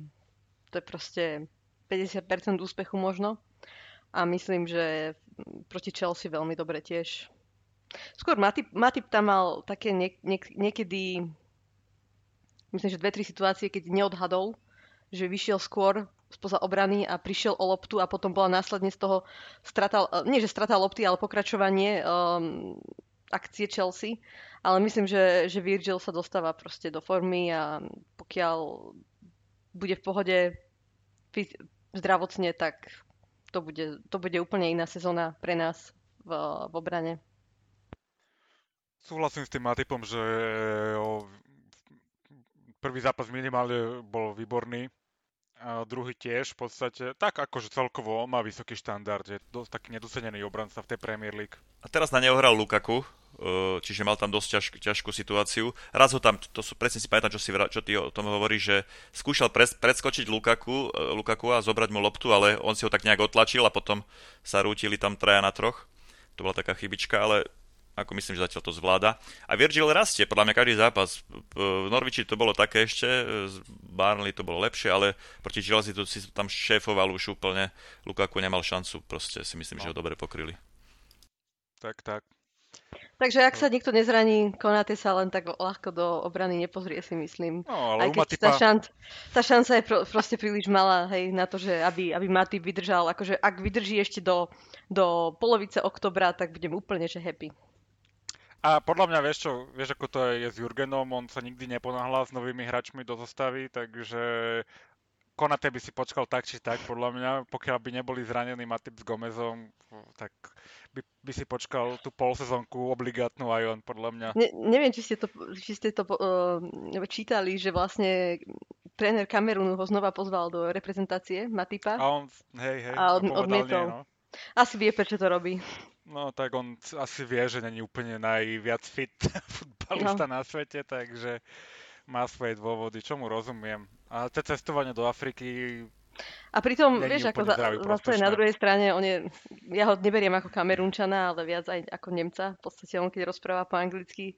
Speaker 2: to je proste 50% úspechu možno. A myslím, že proti Chelsea veľmi dobre tiež. Skôr Matip, Matip tam mal také niek- niek- niekedy, myslím, že dve, tri situácie, keď neodhadol, že vyšiel skôr spoza obrany a prišiel o loptu a potom bola následne z toho stratal, eh, nie že stratal lopty, ale pokračovanie um, akcie Chelsea. Ale myslím, že, že Virgil sa dostáva proste do formy a pokiaľ bude v pohode zdravotne, tak to bude, to bude úplne iná sezóna pre nás v, v obrane.
Speaker 1: Súhlasím s tým Matipom, že prvý zápas minimálne bol výborný a druhý tiež v podstate, tak akože celkovo má vysoký štandard, je dosť taký nedocenený obranca v tej Premier League.
Speaker 3: A teraz na neho Lukaku, e, čiže mal tam dosť ťaž, ťažkú situáciu. Raz ho tam, to sú, presne si pamätám, čo, si, čo ty o tom hovoríš, že skúšal pres, predskočiť Lukaku, e, Lukaku a zobrať mu loptu, ale on si ho tak nejak otlačil a potom sa rútili tam traja na troch. To bola taká chybička, ale ako myslím, že zatiaľ to zvláda. A Virgil rastie, podľa mňa každý zápas. V Norviči to bolo také ešte, z Barnley to bolo lepšie, ale proti Chelsea to si tam šéfoval už úplne. Lukaku nemal šancu, proste si myslím, no. že ho dobre pokryli.
Speaker 1: Tak, tak.
Speaker 2: Takže ak sa nikto nezraní, Konate sa len tak ľahko do obrany nepozrie, si myslím.
Speaker 1: No, ale
Speaker 2: Aj keď
Speaker 1: Matipa...
Speaker 2: tá, šanc, tá šanca je pro, proste príliš malá, hej, na to, že aby, aby Matip vydržal. Akože ak vydrží ešte do, do polovice oktobra, tak budem úplne že happy.
Speaker 1: A podľa mňa, vieš čo, vieš ako to je, s Jurgenom, on sa nikdy neponáhla s novými hráčmi do zostavy, takže Konate by si počkal tak či tak, podľa mňa, pokiaľ by neboli zranení Matip s Gomezom, tak by, by si počkal tú polsezónku obligátnu aj on, podľa mňa.
Speaker 2: Ne, neviem, či ste to, či ste to uh, čítali, že vlastne tréner Kamerunu ho znova pozval do reprezentácie Matipa.
Speaker 1: A on, hej, hej,
Speaker 2: a od, odmietol. Nie, no. Asi vie, prečo to robí.
Speaker 1: No tak on asi vie, že není úplne najviac fit futbalista no. na svete, takže má svoje dôvody, čo mu rozumiem. A to cestovanie do Afriky,
Speaker 2: A pritom, vieš, ako za, zase na druhej strane, on je, ja ho neberiem ako kamerunčana, ale viac aj ako Nemca. V podstate on, keď rozpráva po anglicky,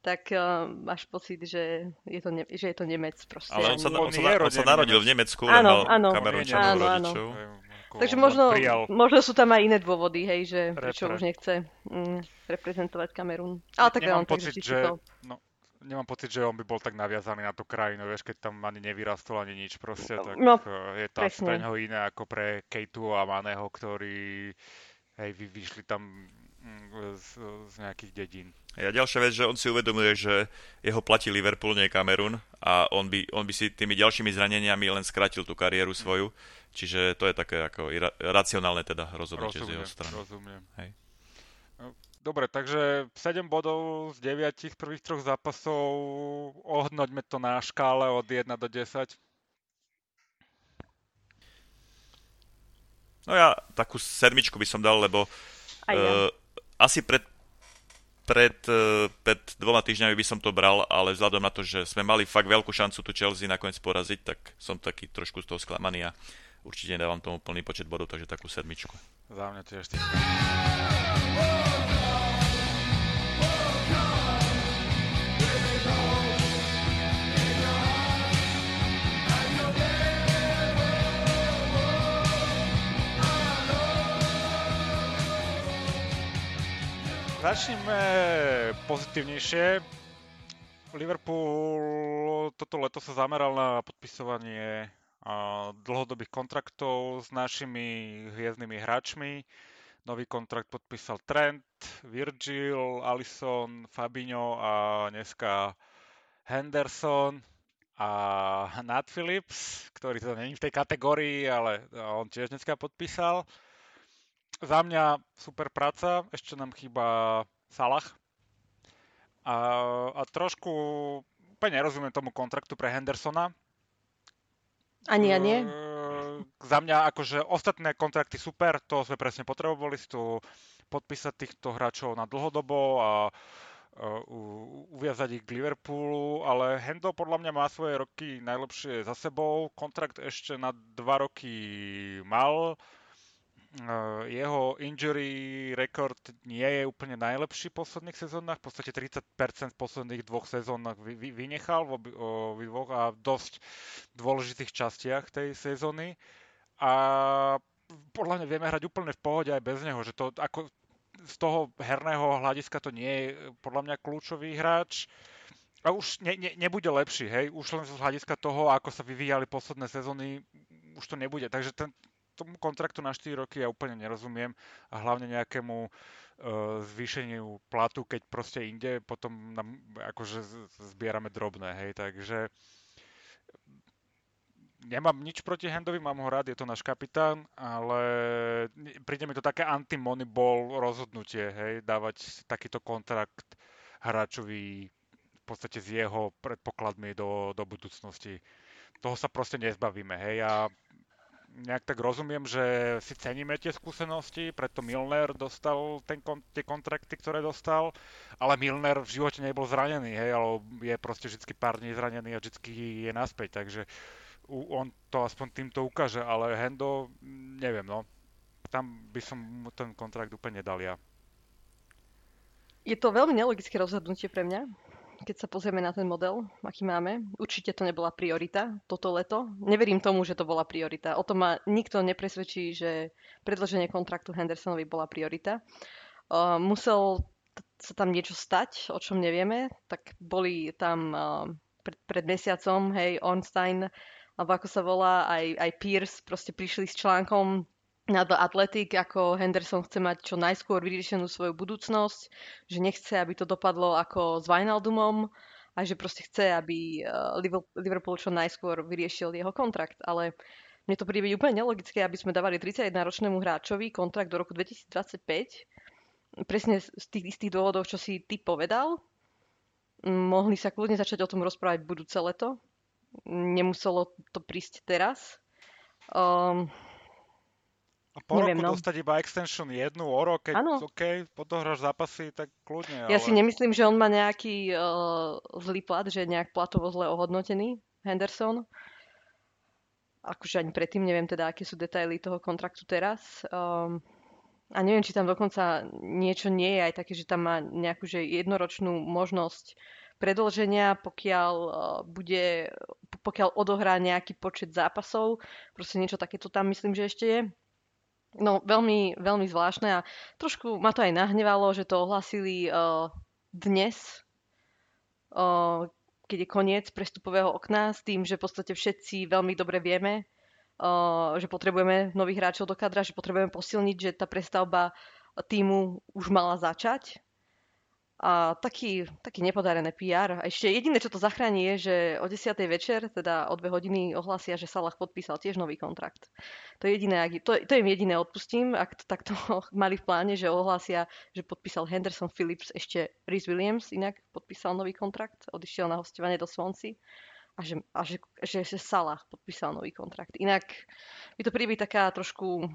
Speaker 2: tak uh, máš pocit, že je to, ne, že je to Nemec proste.
Speaker 3: Ale on sa,
Speaker 1: On
Speaker 3: on sa, on sa narodil v Nemecku,
Speaker 2: Áno,
Speaker 3: len mal
Speaker 2: áno.
Speaker 3: kamerunčanov
Speaker 2: Áno, Takže možno,
Speaker 1: prijal
Speaker 2: možno sú tam aj iné dôvody, hej, že prečo už nechce mm, reprezentovať Kamerún. Ale tak
Speaker 1: nemám
Speaker 2: on,
Speaker 1: pocit, že,
Speaker 2: to...
Speaker 1: no, nemám pocit, že on by bol tak naviazaný na tú krajinu, vieš, keď tam ani nevyrastol ani nič proste, tak
Speaker 2: No,
Speaker 1: eh, je to pre neho iné ako pre Kejtu a Maného, ktorí hej, vy, vyšli tam z, z nejakých dedín.
Speaker 3: A ďalšia vec, že on si uvedomuje, že jeho platí Liverpool, nie Kamerun a on by, on by si tými ďalšími zraneniami len skrátil tú kariéru svoju. Čiže to je také ako ira- racionálne teda rozhodnutie z jeho
Speaker 1: Rozumiem,
Speaker 3: strany.
Speaker 1: rozumiem.
Speaker 3: Hej.
Speaker 1: No, Dobre, takže 7 bodov z 9 prvých troch zápasov, ohodnoťme to na škále od 1 do 10.
Speaker 3: No ja takú sedmičku by som dal, lebo
Speaker 2: Aj ja.
Speaker 3: eh, asi pred, pred, eh, pred dvoma týždňami by som to bral, ale vzhľadom na to, že sme mali fakt veľkú šancu tu Chelsea nakoniec poraziť, tak som taký trošku z toho sklamaný a určite nedávam tomu plný počet bodov, takže takú sedmičku.
Speaker 1: Za mňa tiež tým. Začneme pozitívnejšie. Liverpool toto leto sa zameral na podpisovanie dlhodobých kontraktov s našimi hviezdnymi hráčmi. Nový kontrakt podpísal Trent, Virgil, Alisson, Fabinho a dneska Henderson a Nat Phillips, ktorý teda není v tej kategórii, ale on tiež dneska podpísal. Za mňa super práca, ešte nám chýba Salah. A, a trošku úplne nerozumiem tomu kontraktu pre Hendersona.
Speaker 2: Ani ja nie.
Speaker 1: Ehm, Za mňa akože ostatné kontrakty super, to sme presne potrebovali si tu podpísať týchto hráčov na dlhodobo a e, u- uviazať ich k Liverpoolu, ale Hendo podľa mňa má svoje roky najlepšie za sebou, kontrakt ešte na dva roky mal, jeho injury record nie je úplne najlepší v posledných sezónach, v podstate 30% v posledných dvoch sezónach vy, vy, vynechal v o, v dvoch a v dosť dôležitých častiach tej sezóny. A podľa mňa vieme hrať úplne v pohode aj bez neho, že to ako z toho herného hľadiska to nie je podľa mňa kľúčový hráč. A už ne, ne, nebude lepší, hej, už len z hľadiska toho, ako sa vyvíjali posledné sezóny, už to nebude, takže ten, tomu kontraktu na 4 roky ja úplne nerozumiem a hlavne nejakému uh, zvýšeniu platu, keď proste inde potom nám akože zbierame drobné, hej, takže nemám nič proti Hendovi, mám ho rád, je to náš kapitán, ale príde mi to také anti-moneyball rozhodnutie, hej, dávať takýto kontrakt hráčovi v podstate s jeho predpokladmi do, do budúcnosti. Toho sa proste nezbavíme, hej, a nejak tak rozumiem, že si ceníme tie skúsenosti, preto Milner dostal ten kon- tie kontrakty, ktoré dostal, ale Milner v živote nebol zranený, hej, ale je proste vždy pár dní zranený a vždy je naspäť, takže on to aspoň týmto ukáže, ale Hendo, neviem, no. Tam by som mu ten kontrakt úplne nedal ja.
Speaker 2: Je to veľmi nelogické rozhodnutie pre mňa, keď sa pozrieme na ten model, aký máme. Určite to nebola priorita toto leto. Neverím tomu, že to bola priorita. O tom ma nikto nepresvedčí, že predloženie kontraktu Hendersonovi bola priorita. Uh, musel sa tam niečo stať, o čom nevieme. Tak boli tam uh, pred, pred mesiacom, hej, Ornstein, alebo ako sa volá, aj, aj Pierce, proste prišli s článkom na The Athletic, ako Henderson chce mať čo najskôr vyriešenú svoju budúcnosť, že nechce, aby to dopadlo ako s Wijnaldumom a že proste chce, aby uh, Liverpool- čo najskôr vyriešil jeho kontrakt. Ale mne to príde úplne nelogické, aby sme dávali 31-ročnému hráčovi kontrakt do roku 2025. Presne z tých istých dôvodov, čo si ty povedal. Mohli sa kľudne začať o tom rozprávať budúce leto. Nemuselo to prísť teraz. Um,
Speaker 1: A po
Speaker 2: Neviem,
Speaker 1: roku
Speaker 2: no.
Speaker 1: dostať iba extension jednu o rok, keď
Speaker 2: Áno.
Speaker 1: OK, potom hráš zápasy, tak kľudne,
Speaker 2: Ja
Speaker 1: ale...
Speaker 2: si nemyslím, že on má nejaký uh, zlý plat, že je nejak platovo zle ohodnotený, Henderson. akože ani predtým neviem teda, aké sú detaily toho kontraktu teraz. Um, a neviem, či tam dokonca niečo nie je aj také, že tam má nejakú že jednoročnú možnosť predlženia, pokiaľ uh, bude, pokiaľ odohrá nejaký počet zápasov. Proste niečo takéto tam myslím, že ešte je. No, veľmi, veľmi zvláštne a trošku ma to aj nahnevalo, že to ohlasili uh, dnes, uh, keď je koniec prestupového okna, s tým, že v podstate všetci veľmi dobre vieme, uh, že potrebujeme nových hráčov do kadra, že potrebujeme posilniť, že tá prestavba týmu už mala začať a taký, taký nepodarené PR. A ešte jediné, čo to zachráni, je, že o 10. večer, teda o dve hodiny ohlasia, že Salah podpísal tiež nový kontrakt. To je jediné, to, to im jediné odpustím, ak to takto mali v pláne, že ohlasia, že podpísal Henderson Phillips, ešte Rhys Williams inak podpísal nový kontrakt, odišiel na hostovanie do Swansea a že, a že, že, že Salah podpísal nový kontrakt. Inak mi to príde taká trošku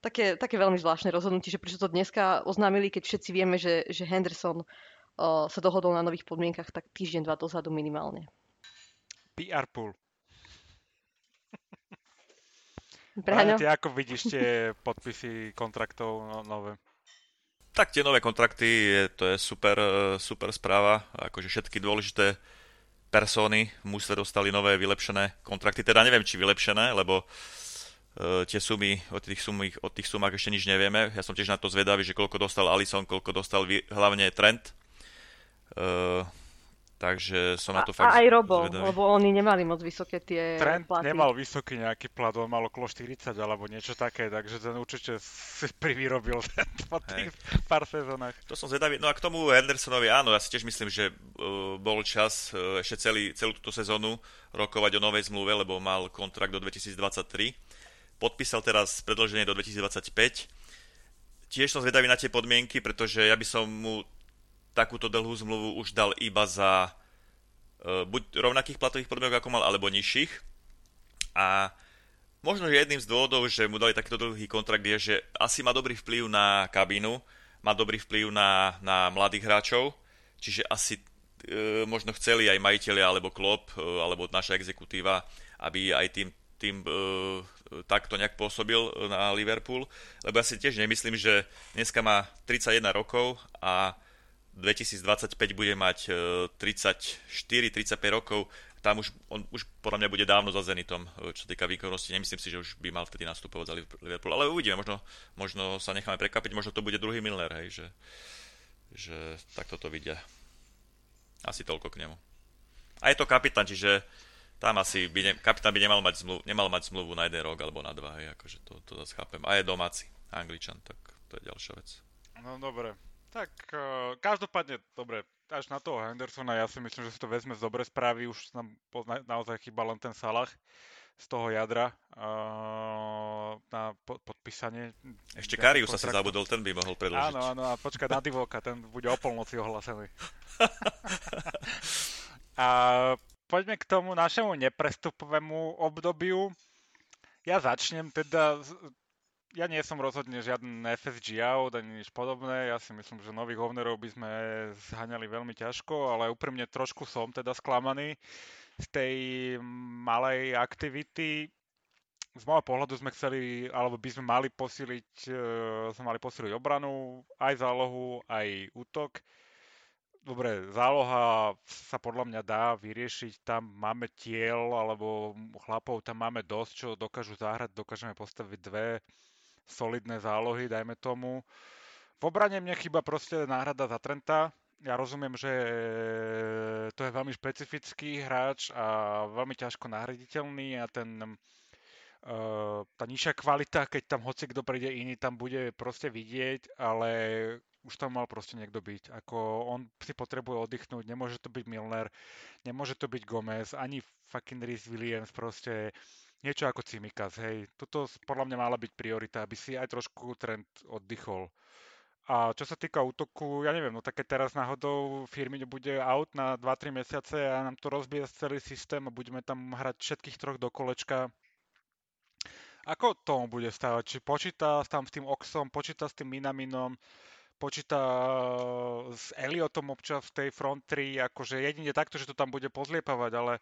Speaker 2: také, také veľmi zvláštne rozhodnutie, že prečo to dneska oznámili, keď všetci vieme, že, že Henderson uh, sa dohodol na nových podmienkach tak týždeň, dva dozadu minimálne.
Speaker 1: PR pool.
Speaker 2: Braňo?
Speaker 1: Ty ako vidíš tie podpisy kontraktov no, nové?
Speaker 3: Tak tie nové kontrakty, je, to je super, e, super správa. Akože všetky dôležité persóny v dostali nové vylepšené kontrakty. Teda neviem, či vylepšené, lebo tie sumy, o tých, sumy, o tých sumách ešte nič nevieme. Ja som tiež na to zvedavý, že koľko dostal Alison, koľko dostal hlavne Trent. Uh, takže som na to
Speaker 2: a,
Speaker 3: fakt
Speaker 2: A aj Robo,
Speaker 3: zvedavý.
Speaker 2: lebo oni nemali moc vysoké tie
Speaker 1: Trent
Speaker 2: platy.
Speaker 1: nemal vysoký nejaký plat, on mal okolo 40 alebo niečo také, takže ten určite si privyrobil po tých hey. pár sezónach.
Speaker 3: To som zvedavý. No a k tomu Hendersonovi, áno, ja si tiež myslím, že uh, bol čas uh, ešte celý, celú túto sezónu rokovať o novej zmluve, lebo mal kontrakt do 2023 podpísal teraz predlženie do 2025. Tiež som zvedavý na tie podmienky, pretože ja by som mu takúto dlhú zmluvu už dal iba za uh, buď rovnakých platových podmienok, ako mal, alebo nižších. A možno, že jedným z dôvodov, že mu dali takýto dlhý kontrakt je, že asi má dobrý vplyv na kabínu, má dobrý vplyv na, na mladých hráčov, čiže asi e, možno chceli aj majiteľi alebo klub, e, alebo naša exekutíva, aby aj tým, tým e, takto nejak pôsobil na Liverpool, lebo ja si tiež nemyslím, že dneska má 31 rokov a 2025 bude mať 34-35 e, rokov, tam už, on už podľa mňa bude dávno za Zenitom, e, čo týka výkonnosti. Nemyslím si, že už by mal vtedy nastupovať za Liverpool, ale uvidíme, možno, možno sa necháme prekapiť, možno to bude druhý Milner, hej, že, že takto to vidia. Asi toľko k nemu. A je to kapitán, čiže tam asi by ne, kapitán by nemal mať, zmluv, nemal mať zmluvu na jeden rok alebo na dva, hej, akože to, to zase chápem. A je domáci, Angličan, tak to je ďalšia vec.
Speaker 1: No dobre, tak uh, každopádne, dobre, až na toho Hendersona, ja si myslím, že si to vezme z dobre správy, už nám pozna, naozaj chýba len ten Salah z toho jadra uh, na po, podpísanie.
Speaker 3: Ešte Karius sa zabudol, ten by mohol predložiť.
Speaker 1: Áno, áno, a počkaj na Divoka, ten bude o polnoci ohlasený. a poďme k tomu našemu neprestupovému obdobiu. Ja začnem teda, ja nie som rozhodne žiaden FSG out ani nič podobné, ja si myslím, že nových hovnerov by sme zhaňali veľmi ťažko, ale úprimne trošku som teda sklamaný z tej malej aktivity. Z môjho pohľadu sme chceli, alebo by sme mali posiliť, e, sme mali posiliť obranu, aj zálohu, aj útok dobre, záloha sa podľa mňa dá vyriešiť, tam máme tiel alebo chlapov, tam máme dosť, čo dokážu zahrať, dokážeme postaviť dve solidné zálohy, dajme tomu. V obrane mne chyba proste náhrada za Trenta. Ja rozumiem, že to je veľmi špecifický hráč a veľmi ťažko nahraditeľný a ten tá nižšia kvalita, keď tam hoci kto príde iný, tam bude proste vidieť, ale už tam mal proste niekto byť. Ako on si potrebuje oddychnúť, nemôže to byť Milner, nemôže to byť Gomez, ani fucking Rhys Williams, proste niečo ako Cimikas, hej. Toto podľa mňa mala byť priorita, aby si aj trošku trend oddychol. A čo sa týka útoku, ja neviem, no také teraz náhodou firmy bude out na 2-3 mesiace a nám to rozbije celý systém a budeme tam hrať všetkých troch do kolečka. Ako tomu bude stávať? Či počíta tam s tým Oxom, počíta s tým Minaminom, počíta s Eliotom občas v tej front 3, akože jedine takto, že to tam bude pozliepavať, ale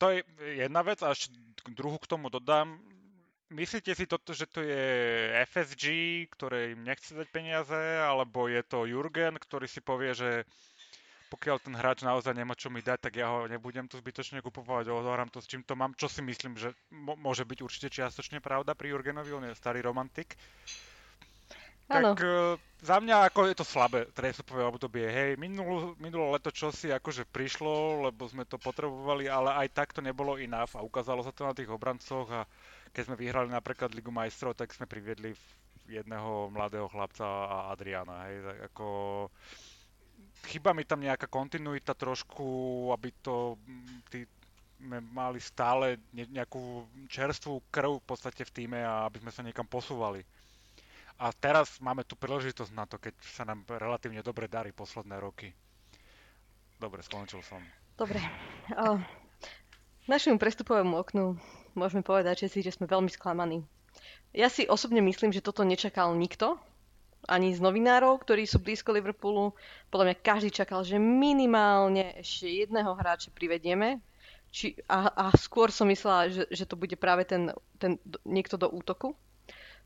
Speaker 1: to je jedna vec a ešte druhú k tomu dodám. Myslíte si toto, že to je FSG, ktoré im nechce dať peniaze, alebo je to Jurgen, ktorý si povie, že pokiaľ ten hráč naozaj nemá čo mi dať, tak ja ho nebudem tu zbytočne kupovať, odohrám to s čím to mám, čo si myslím, že môže byť určite čiastočne pravda pri Jurgenovi, on je starý romantik.
Speaker 2: Áno.
Speaker 1: Tak uh, za mňa ako je to slabé trestupové obdobie. Hej, minulú, minulé leto čo si akože prišlo, lebo sme to potrebovali, ale aj tak to nebolo enough a ukázalo sa to na tých obrancoch a keď sme vyhrali napríklad Ligu majstrov, tak sme priviedli jedného mladého chlapca a Adriana. Hej, tak ako chyba mi tam nejaká kontinuita trošku, aby to tí, sme mali stále nejakú čerstvú krv v podstate v týme a aby sme sa niekam posúvali. A teraz máme tu príležitosť na to, keď sa nám relatívne dobre darí posledné roky. Dobre, skončil som.
Speaker 2: Dobre. O, našemu prestupovému oknu môžeme povedať, že si, že sme veľmi sklamaní. Ja si osobne myslím, že toto nečakal nikto, ani z novinárov, ktorí sú blízko Liverpoolu. Podľa mňa každý čakal, že minimálne ešte jedného hráča privedieme. Či, a, a skôr som myslela, že, že to bude práve ten, ten niekto do útoku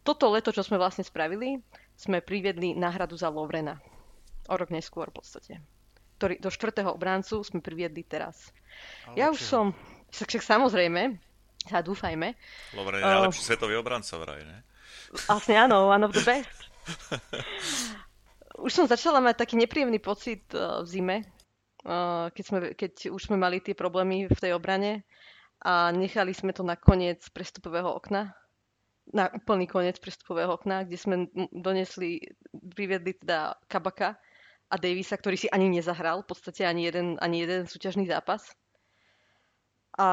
Speaker 2: toto leto, čo sme vlastne spravili, sme priviedli náhradu za Lovrena. O rok neskôr v podstate. Ktorý, do štvrtého obráncu sme priviedli teraz. Ale ja už som, však, však samozrejme, a dúfajme.
Speaker 3: Lovren je uh, najlepší svetový obranca vraj, ne?
Speaker 2: Vlastne áno, one of the best. Už som začala mať taký nepríjemný pocit uh, v zime, uh, keď, sme, keď už sme mali tie problémy v tej obrane a nechali sme to na koniec prestupového okna na úplný koniec prestupového okna, kde sme donesli, priviedli teda Kabaka a Davisa, ktorý si ani nezahral, v podstate ani jeden, ani jeden súťažný zápas. A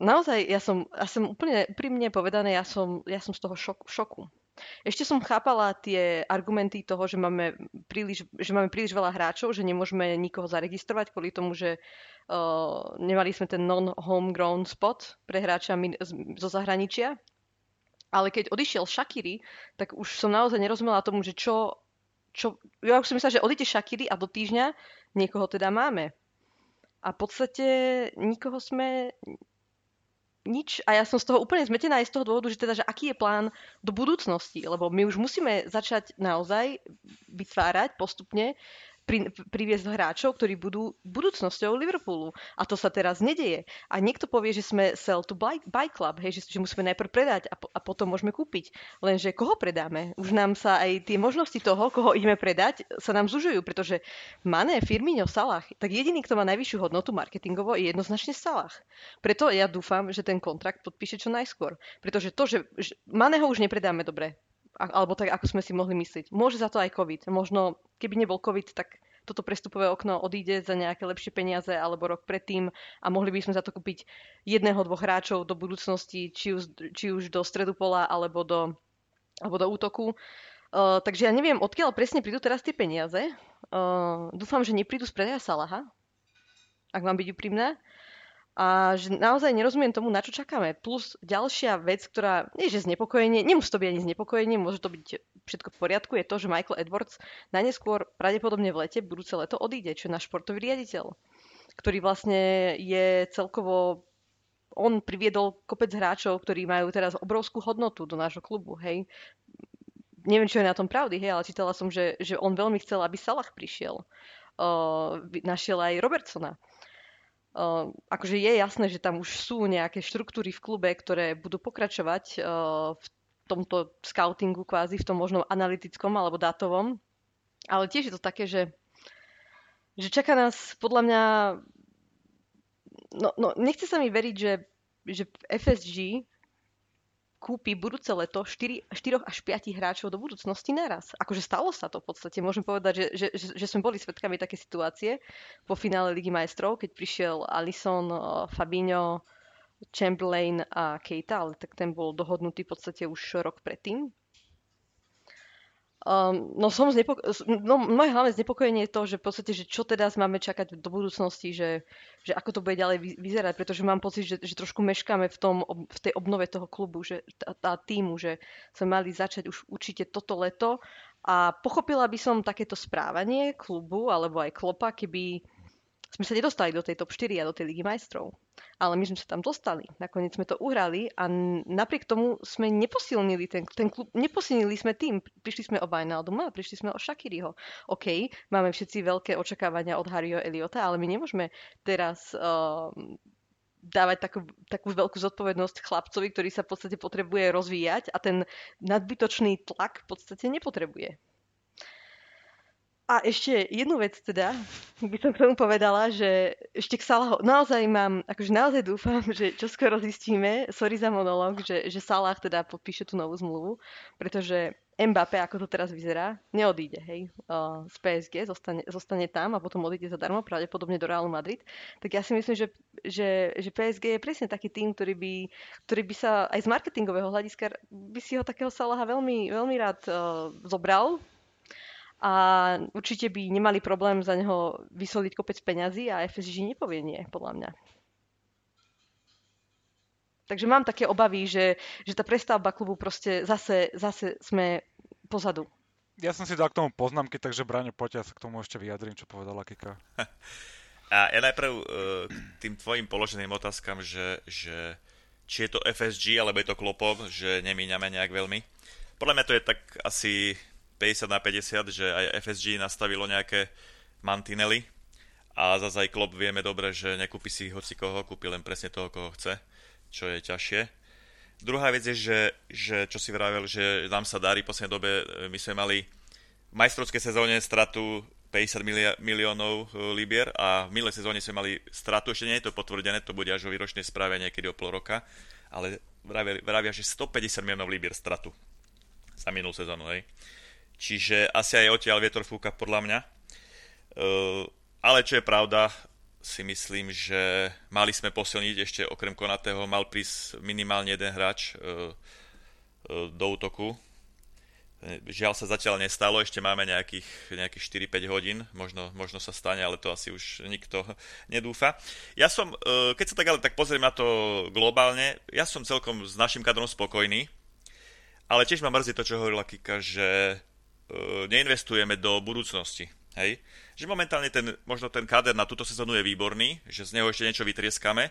Speaker 2: naozaj, ja som, ja som úplne úprimne povedané, ja som, ja som z toho šok, šoku. Ešte som chápala tie argumenty toho, že máme, príliš, že máme príliš veľa hráčov, že nemôžeme nikoho zaregistrovať kvôli tomu, že uh, nemali sme ten non-homegrown spot pre hráča zo zahraničia. Ale keď odišiel Shakiri, tak už som naozaj nerozumela tomu, že čo, čo... Ja už som myslela, že odíde Shakiri a do týždňa niekoho teda máme. A v podstate nikoho sme nič a ja som z toho úplne zmetená aj z toho dôvodu, že teda, že aký je plán do budúcnosti, lebo my už musíme začať naozaj vytvárať postupne pri, priviesť hráčov, ktorí budú budúcnosťou Liverpoolu. A to sa teraz nedeje. A niekto povie, že sme sell to buy, buy club, hej, že, že musíme najprv predať a, a potom môžeme kúpiť. Lenže koho predáme? Už nám sa aj tie možnosti toho, koho ideme predať, sa nám zužujú, pretože Mané, Firmino, Salah, tak jediný, kto má najvyššiu hodnotu marketingovo, je jednoznačne Salah. Preto ja dúfam, že ten kontrakt podpíše čo najskôr. Pretože to, že, že Maného už nepredáme dobre, alebo tak, ako sme si mohli myslieť. Môže za to aj COVID. Možno, keby nebol COVID, tak toto prestupové okno odíde za nejaké lepšie peniaze alebo rok predtým a mohli by sme za to kúpiť jedného, dvoch hráčov do budúcnosti, či už, či už do stredu pola alebo do, alebo do útoku. Uh, takže ja neviem, odkiaľ presne prídu teraz tie peniaze. Uh, dúfam, že neprídu z predaja Salaha, ak mám byť úprimná a že naozaj nerozumiem tomu, na čo čakáme. Plus ďalšia vec, ktorá nie že znepokojenie, nemusí to byť ani znepokojenie, môže to byť všetko v poriadku, je to, že Michael Edwards najneskôr pravdepodobne v lete, budúce leto odíde, čo je náš športový riaditeľ, ktorý vlastne je celkovo on priviedol kopec hráčov, ktorí majú teraz obrovskú hodnotu do nášho klubu, hej. Neviem, čo je na tom pravdy, hej, ale čítala som, že, že on veľmi chcel, aby Salah prišiel. Uh, našiel aj Robertsona Uh, akože je jasné, že tam už sú nejaké štruktúry v klube, ktoré budú pokračovať uh, v tomto scoutingu kvázi, v tom možnom analytickom alebo dátovom. Ale tiež je to také, že, že čaká nás podľa mňa... No, no nechce sa mi veriť, že, že v FSG kúpi budúce leto 4, 4 až 5 hráčov do budúcnosti naraz. Akože stalo sa to v podstate. Môžem povedať, že, že, že sme boli svetkami také situácie po finále Ligy majstrov, keď prišiel Alisson, eh, Fabinho, Chamberlain a Keita, ale tak ten bol dohodnutý v podstate už rok predtým. Um, no som znepoko- no, moje hlavné znepokojenie je to, že v podstate, že čo teda máme čakať do budúcnosti, že, že ako to bude ďalej vyzerať, pretože mám pocit, že, že trošku meškáme v, tom, v tej obnove toho klubu, že tá týmu, že sme mali začať už určite toto leto. A pochopila by som takéto správanie klubu alebo aj klopa, keby sme sa nedostali do tej top 4 a do tej ligy majstrov. Ale my sme sa tam dostali. Nakoniec sme to uhrali a napriek tomu sme neposilnili ten, ten klub, neposilnili sme tým. Prišli sme o Wijnalduma, prišli sme o Shakiriho. OK, máme všetci veľké očakávania od Harryho Eliota, ale my nemôžeme teraz uh, dávať takú, takú veľkú zodpovednosť chlapcovi, ktorý sa v podstate potrebuje rozvíjať a ten nadbytočný tlak v podstate nepotrebuje. A ešte jednu vec teda, by som k tomu povedala, že ešte k Salahu, naozaj mám, akože naozaj dúfam, že čoskoro zistíme, sorry za monolog, že, že Salah teda podpíše tú novú zmluvu, pretože Mbappé, ako to teraz vyzerá, neodíde, hej, z PSG, zostane, zostane tam a potom odíde zadarmo, pravdepodobne do Realu Madrid. Tak ja si myslím, že, že, že PSG je presne taký tým, ktorý by, ktorý by sa aj z marketingového hľadiska by si ho takého Salaha veľmi, veľmi rád uh, zobral, a určite by nemali problém za neho vysoliť kopec peňazí a FSG nepovie nie, podľa mňa. Takže mám také obavy, že, že tá prestavba klubu proste zase, zase sme pozadu.
Speaker 1: Ja som si dal k tomu poznámky, takže Braňo, poďte, ja sa k tomu ešte vyjadrím, čo povedala Kika.
Speaker 3: A ja najprv uh, k tým tvojim položeným otázkam, že, že či je to FSG, alebo je to Klopov, že nemíňame nejak veľmi. Podľa mňa to je tak asi 50 na 50, že aj FSG nastavilo nejaké mantinely a zase aj Klopp vieme dobre, že nekúpi si hoci koho, kúpi len presne toho, koho chce, čo je ťažšie. Druhá vec je, že, že čo si vravel, že nám sa darí v poslednej dobe, my sme mali v majstrovskej sezóne stratu 50 milió- miliónov e, libier a v minulej sezóne sme mali stratu, ešte nie je to potvrdené, to bude až o výročnej správe niekedy o pol roka, ale vravia, vravia že 150 miliónov libier stratu za minulú sezónu, hej. Čiže asi aj odtiaľ vietor fúka podľa mňa. Uh, ale čo je pravda, si myslím, že mali sme posilniť ešte okrem Konatého, mal prísť minimálne jeden hráč uh, uh, do útoku. Žiaľ sa zatiaľ nestalo, ešte máme nejakých, nejakých 4-5 hodín, možno, možno sa stane, ale to asi už nikto nedúfa. Ja som, keď sa tak ale tak pozriem na to globálne, ja som celkom s našim kadrom spokojný, ale tiež ma mrzí to, čo hovorila Kika, že E, neinvestujeme do budúcnosti. Hej? Že momentálne ten, možno ten káder na túto sezónu je výborný, že z neho ešte niečo vytrieskame,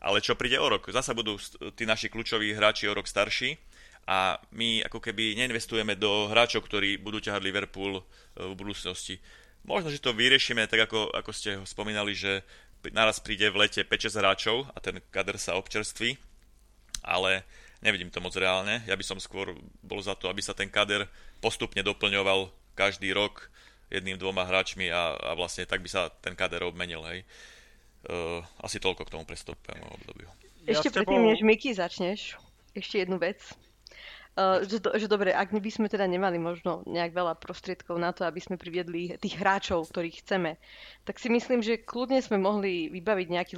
Speaker 3: ale čo príde o rok? Zasa budú tí naši kľúčoví hráči o rok starší a my ako keby neinvestujeme do hráčov, ktorí budú ťahať Liverpool e, v budúcnosti. Možno, že to vyriešime tak, ako, ako ste ho spomínali, že naraz príde v lete 5-6 hráčov a ten kader sa občerství, ale nevidím to moc reálne. Ja by som skôr bol za to, aby sa ten kader postupne doplňoval každý rok jedným, dvoma hráčmi a, a vlastne tak by sa ten kader obmenil, hej. Uh, asi toľko k tomu prestupovému obdobiu.
Speaker 2: Ešte ja predtým, než Miky začneš, ešte jednu vec. Uh, že, že dobre, ak by sme teda nemali možno nejak veľa prostriedkov na to, aby sme priviedli tých hráčov, ktorých chceme, tak si myslím, že kľudne sme mohli vybaviť nejaký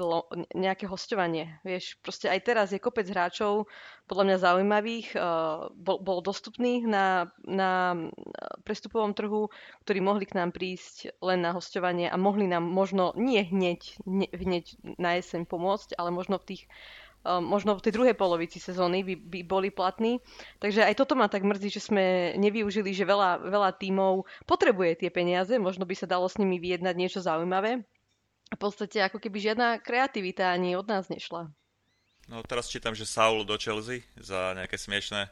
Speaker 2: nejaké hostovanie. Vieš, proste aj teraz je kopec hráčov, podľa mňa zaujímavých, uh, bol, bol dostupných na, na prestupovom trhu, ktorí mohli k nám prísť len na hostovanie a mohli nám možno nie hneď, ne, hneď na jeseň pomôcť, ale možno v tých možno v tej druhej polovici sezóny by, by boli platní. Takže aj toto ma tak mrzí, že sme nevyužili, že veľa, veľa tímov potrebuje tie peniaze, možno by sa dalo s nimi vyjednať niečo zaujímavé. A v podstate ako keby žiadna kreativita ani od nás nešla.
Speaker 3: No teraz čítam, že Saul do Chelsea za nejaké smiešné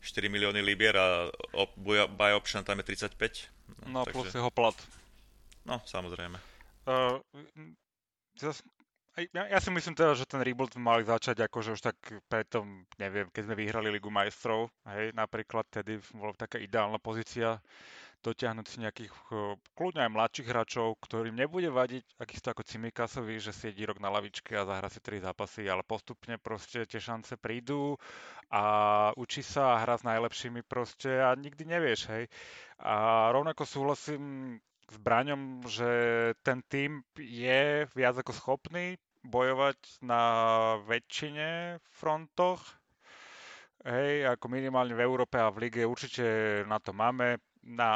Speaker 3: 4 milióny libier a buy option tam je 35.
Speaker 1: No, no takže... plus jeho plat.
Speaker 3: No, samozrejme.
Speaker 1: Uh, ja, ja si myslím teda, že ten rebuild mali začať akože už tak preto, neviem, keď sme vyhrali Ligu majstrov, hej, napríklad tedy bola taká ideálna pozícia dotiahnuť si nejakých kľudne aj mladších hráčov, ktorým nebude vadiť, akýsto ako Cimikasovi, že siedí rok na lavičke a zahra si tri zápasy, ale postupne proste tie šance prídu a učí sa a hra s najlepšími proste a nikdy nevieš, hej. A rovnako súhlasím s Braňom, že ten tým je viac ako schopný bojovať na väčšine frontoch. Hej, ako minimálne v Európe a v lige určite na to máme. Na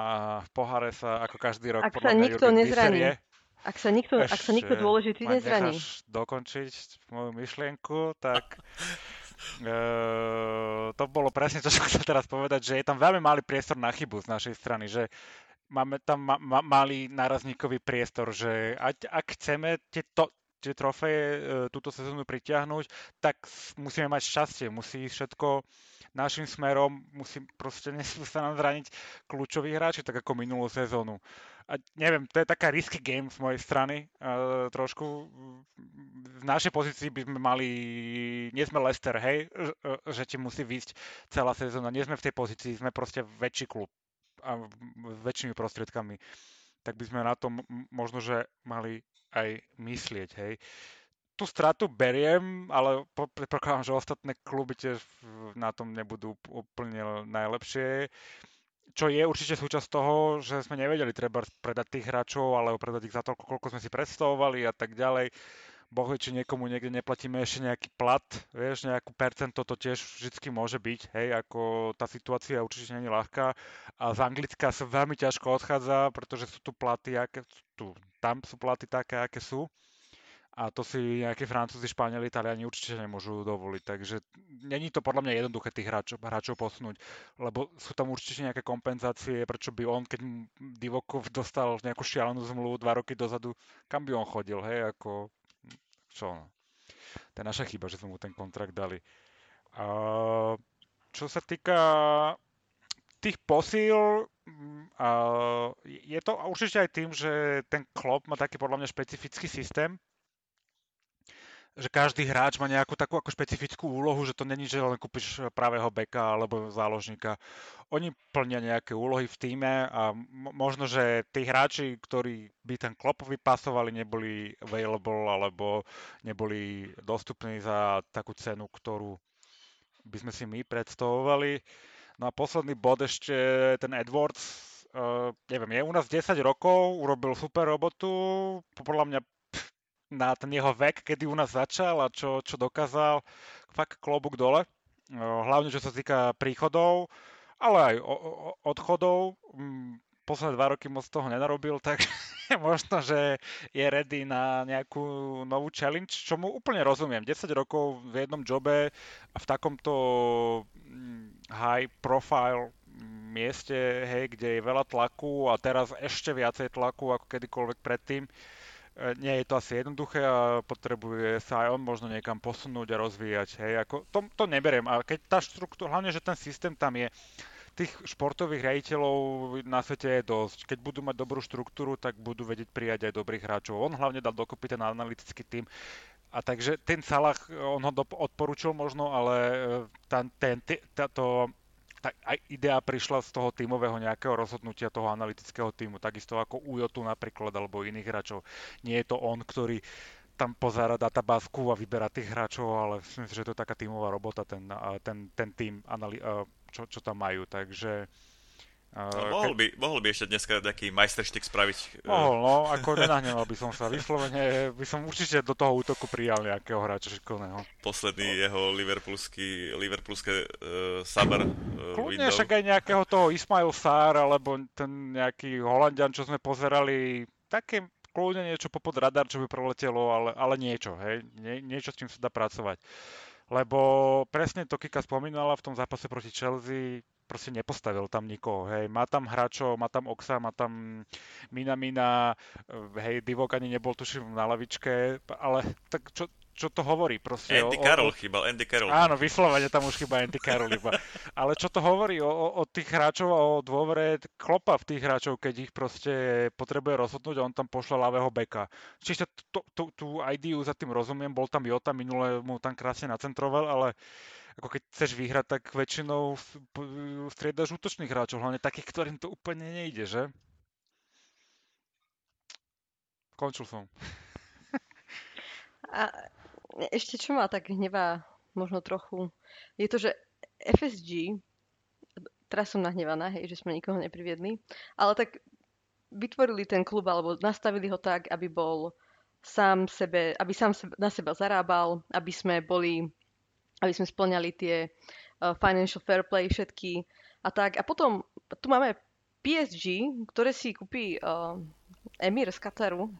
Speaker 1: poháre sa ako každý rok
Speaker 2: ak sa nikto nezraní. Ak sa nikto, ak sa nikto dôležitý nezraní.
Speaker 1: dokončiť moju myšlienku, tak uh, to bolo presne to, čo chcem teraz povedať, že je tam veľmi malý priestor na chybu z našej strany, že máme tam ma, ma, malý nárazníkový priestor, že ak, ak chceme tieto, tie trofeje e, túto sezónu pritiahnuť, tak musíme mať šťastie, musí ísť všetko našim smerom, musí proste sa nám zraniť kľúčoví hráči, tak ako minulú sezónu. A neviem, to je taká risky game z mojej strany uh, trošku. V našej pozícii by sme mali, nie sme Lester, hej, že ti musí výjsť celá sezóna. Nie sme v tej pozícii, sme proste väčší klub a väčšími prostriedkami. Tak by sme na to možno, že mali aj myslieť, hej. Tú stratu beriem, ale predpokladám, že ostatné kluby tiež na tom nebudú úplne najlepšie. Čo je určite súčasť toho, že sme nevedeli treba predať tých hráčov, alebo predať ich za toľko, koľko sme si predstavovali a tak ďalej. Boh vie, či niekomu niekde neplatíme ešte nejaký plat, vieš, nejakú percento to tiež vždy môže byť, hej, ako tá situácia určite je ľahká a z Anglicka sa veľmi ťažko odchádza, pretože sú tu platy, aké, tu, tam sú platy také, aké sú a to si nejakí Francúzi, Španieli, Italiani určite nemôžu dovoliť. Takže není to podľa mňa jednoduché tých hráčov, hráčov posunúť, lebo sú tam určite nejaké kompenzácie, prečo by on, keď Divokov dostal nejakú šialenú zmluvu dva roky dozadu, kam by on chodil, hej, ako čo. To je naša chyba, že sme mu ten kontrakt dali. A čo sa týka tých posíl, a je to určite aj tým, že ten klub má taký podľa mňa špecifický systém, že každý hráč má nejakú takú ako špecifickú úlohu, že to není, že len kúpiš pravého beka alebo záložníka. Oni plnia nejaké úlohy v týme a možno, že tí hráči, ktorí by ten klop vypasovali, neboli available alebo neboli dostupní za takú cenu, ktorú by sme si my predstavovali. No a posledný bod ešte, ten Edwards, Uh, neviem, je u nás 10 rokov, urobil super robotu, podľa mňa na ten jeho vek, kedy u nás začal a čo, čo dokázal, fakt klobúk dole. Hlavne čo sa týka príchodov, ale aj odchodov. Mm, posledné dva roky moc toho nenarobil, tak možno, že je ready na nejakú novú challenge, čo mu úplne rozumiem. 10 rokov v jednom jobe a v takomto mm, high profile mieste, hej, kde je veľa tlaku a teraz ešte viacej tlaku ako kedykoľvek predtým. E, nie je to asi jednoduché a potrebuje sa aj on možno niekam posunúť a rozvíjať. Hej, ako, to, to neberiem, ale keď tá štruktúra, hlavne, že ten systém tam je, tých športových riaditeľov na svete je dosť. Keď budú mať dobrú štruktúru, tak budú vedieť prijať aj dobrých hráčov. On hlavne dal dokopy ten analytický tým. A takže ten Salah, on ho odporúčil možno, ale e, ten, ten, táto tá idea prišla z toho tímového nejakého rozhodnutia toho analytického týmu, takisto ako Ujotu napríklad, alebo iných hráčov. Nie je to on, ktorý tam pozára databázku a vyberá tých hráčov, ale myslím si, že to je taká tímová robota, ten, ten, ten tým, čo, čo tam majú. Takže
Speaker 3: No, mohol, by, mohol by ešte dneska taký majsterštik spraviť.
Speaker 1: E, mohol, no, ako nenahneval by som sa. Vyslovene by som určite do toho útoku prijal nejakého hráča šikovného.
Speaker 3: Posledný no. jeho liverpoolský, liverpoolské uh, summer uh,
Speaker 1: Kľudne však aj nejakého toho Ismail Sár, alebo ten nejaký Holandian, čo sme pozerali, také kľudne niečo popod radar, čo by preletelo, ale, ale niečo, hej, Nie, niečo, s čím sa dá pracovať. Lebo presne to Kika spomínala v tom zápase proti Chelsea, proste nepostavil tam nikoho, hej. Má tam hráčov, má tam Oxa, má tam Mina Mina, hej, Divok ani nebol tuším na lavičke, ale tak čo, čo to hovorí proste
Speaker 3: Andy o, Carroll o, chýbal, Andy Carroll.
Speaker 1: Áno, vyslovene tam už chýba Andy Carroll iba. Ale čo to hovorí o, o, o tých hráčov a o dôvere klopa v tých hráčov, keď ich proste potrebuje rozhodnúť a on tam pošle ľavého beka. Čiže tú ideu za tým rozumiem, bol tam Jota, minule mu tam krásne nacentroval, ale ako keď chceš vyhrať, tak väčšinou striedaš útočných hráčov, hlavne takých, ktorým to úplne nejde, že? Končil som.
Speaker 2: A ešte čo ma tak hnevá možno trochu, je to, že FSG, teraz som nahnevaná, hej, že sme nikoho nepriviedli, ale tak vytvorili ten klub, alebo nastavili ho tak, aby bol sám sebe, aby sám sebe, na seba zarábal, aby sme boli aby sme splňali tie uh, financial fair play všetky a tak. A potom tu máme PSG, ktoré si kúpi uh, Emir z Kataru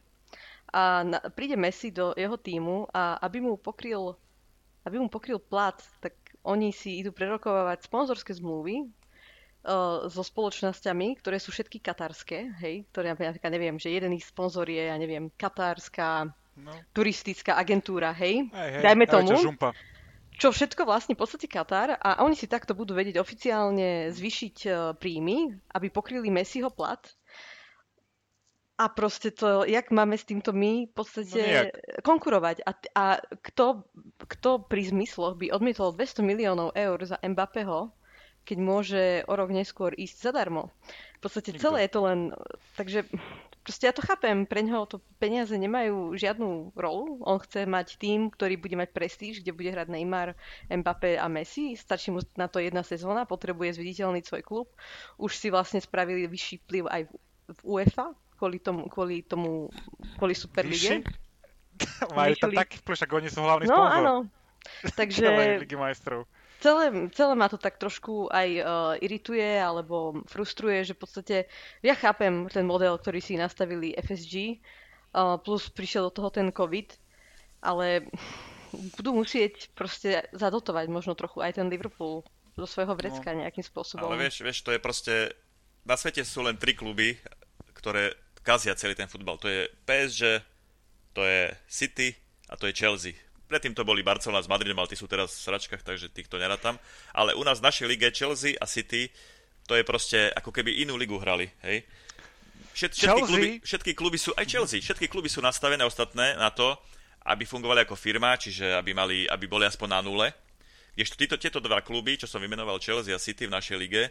Speaker 2: a na, príde Messi do jeho týmu a aby mu pokryl aby mu pokryl plat, tak oni si idú prerokovávať sponzorské zmluvy uh, so spoločnosťami, ktoré sú všetky katarské, hej, ktoré napríklad neviem, že jeden ich sponzor je, ja neviem, katárska no. turistická agentúra, hej,
Speaker 1: hej, hej
Speaker 2: dajme tomu.
Speaker 1: Žumpa.
Speaker 2: Čo všetko vlastne podstate Katar a oni si takto budú vedieť oficiálne zvýšiť uh, príjmy, aby pokryli Messiho plat. A proste to, jak máme s týmto my v podstate no konkurovať. A, a kto, kto pri zmysloch by odmietol 200 miliónov eur za Mbappého, keď môže o rok neskôr ísť zadarmo. V podstate Nikto. celé je to len... Takže proste ja to chápem, pre neho to peniaze nemajú žiadnu rolu. On chce mať tým, ktorý bude mať prestíž, kde bude hrať Neymar, Mbappé a Messi. Stačí mu na to jedna sezóna, potrebuje zviditeľniť svoj klub. Už si vlastne spravili vyšší vplyv aj v, v UEFA, kvôli tomu, kvôli tomu, kvôli Superlige.
Speaker 1: Majú tam taký vplyv, oni sú hlavný
Speaker 2: no,
Speaker 1: sponzor.
Speaker 2: áno. Takže...
Speaker 1: Ligy majstrov
Speaker 2: celé, celé ma to tak trošku aj uh, irituje alebo frustruje, že v podstate ja chápem ten model, ktorý si nastavili FSG, uh, plus prišiel do toho ten COVID, ale budú musieť proste zadotovať možno trochu aj ten Liverpool do svojho vrecka no, nejakým spôsobom.
Speaker 3: Ale vieš, vieš, to je proste... Na svete sú len tri kluby, ktoré kazia celý ten futbal. To je PSG, to je City a to je Chelsea. Predtým to boli Barcelona s Madridom, ale tí sú teraz v sračkách, takže týchto nerátam. Ale u nás v našej lige Chelsea a City, to je proste ako keby inú ligu hrali, hej. Všet, všetky, kluby, všetky kluby sú, aj Chelsea, všetky kluby sú nastavené ostatné na to, aby fungovali ako firma, čiže aby, mali, aby boli aspoň na nule. Kdežto títo, tieto dva kluby, čo som vymenoval Chelsea a City v našej lige,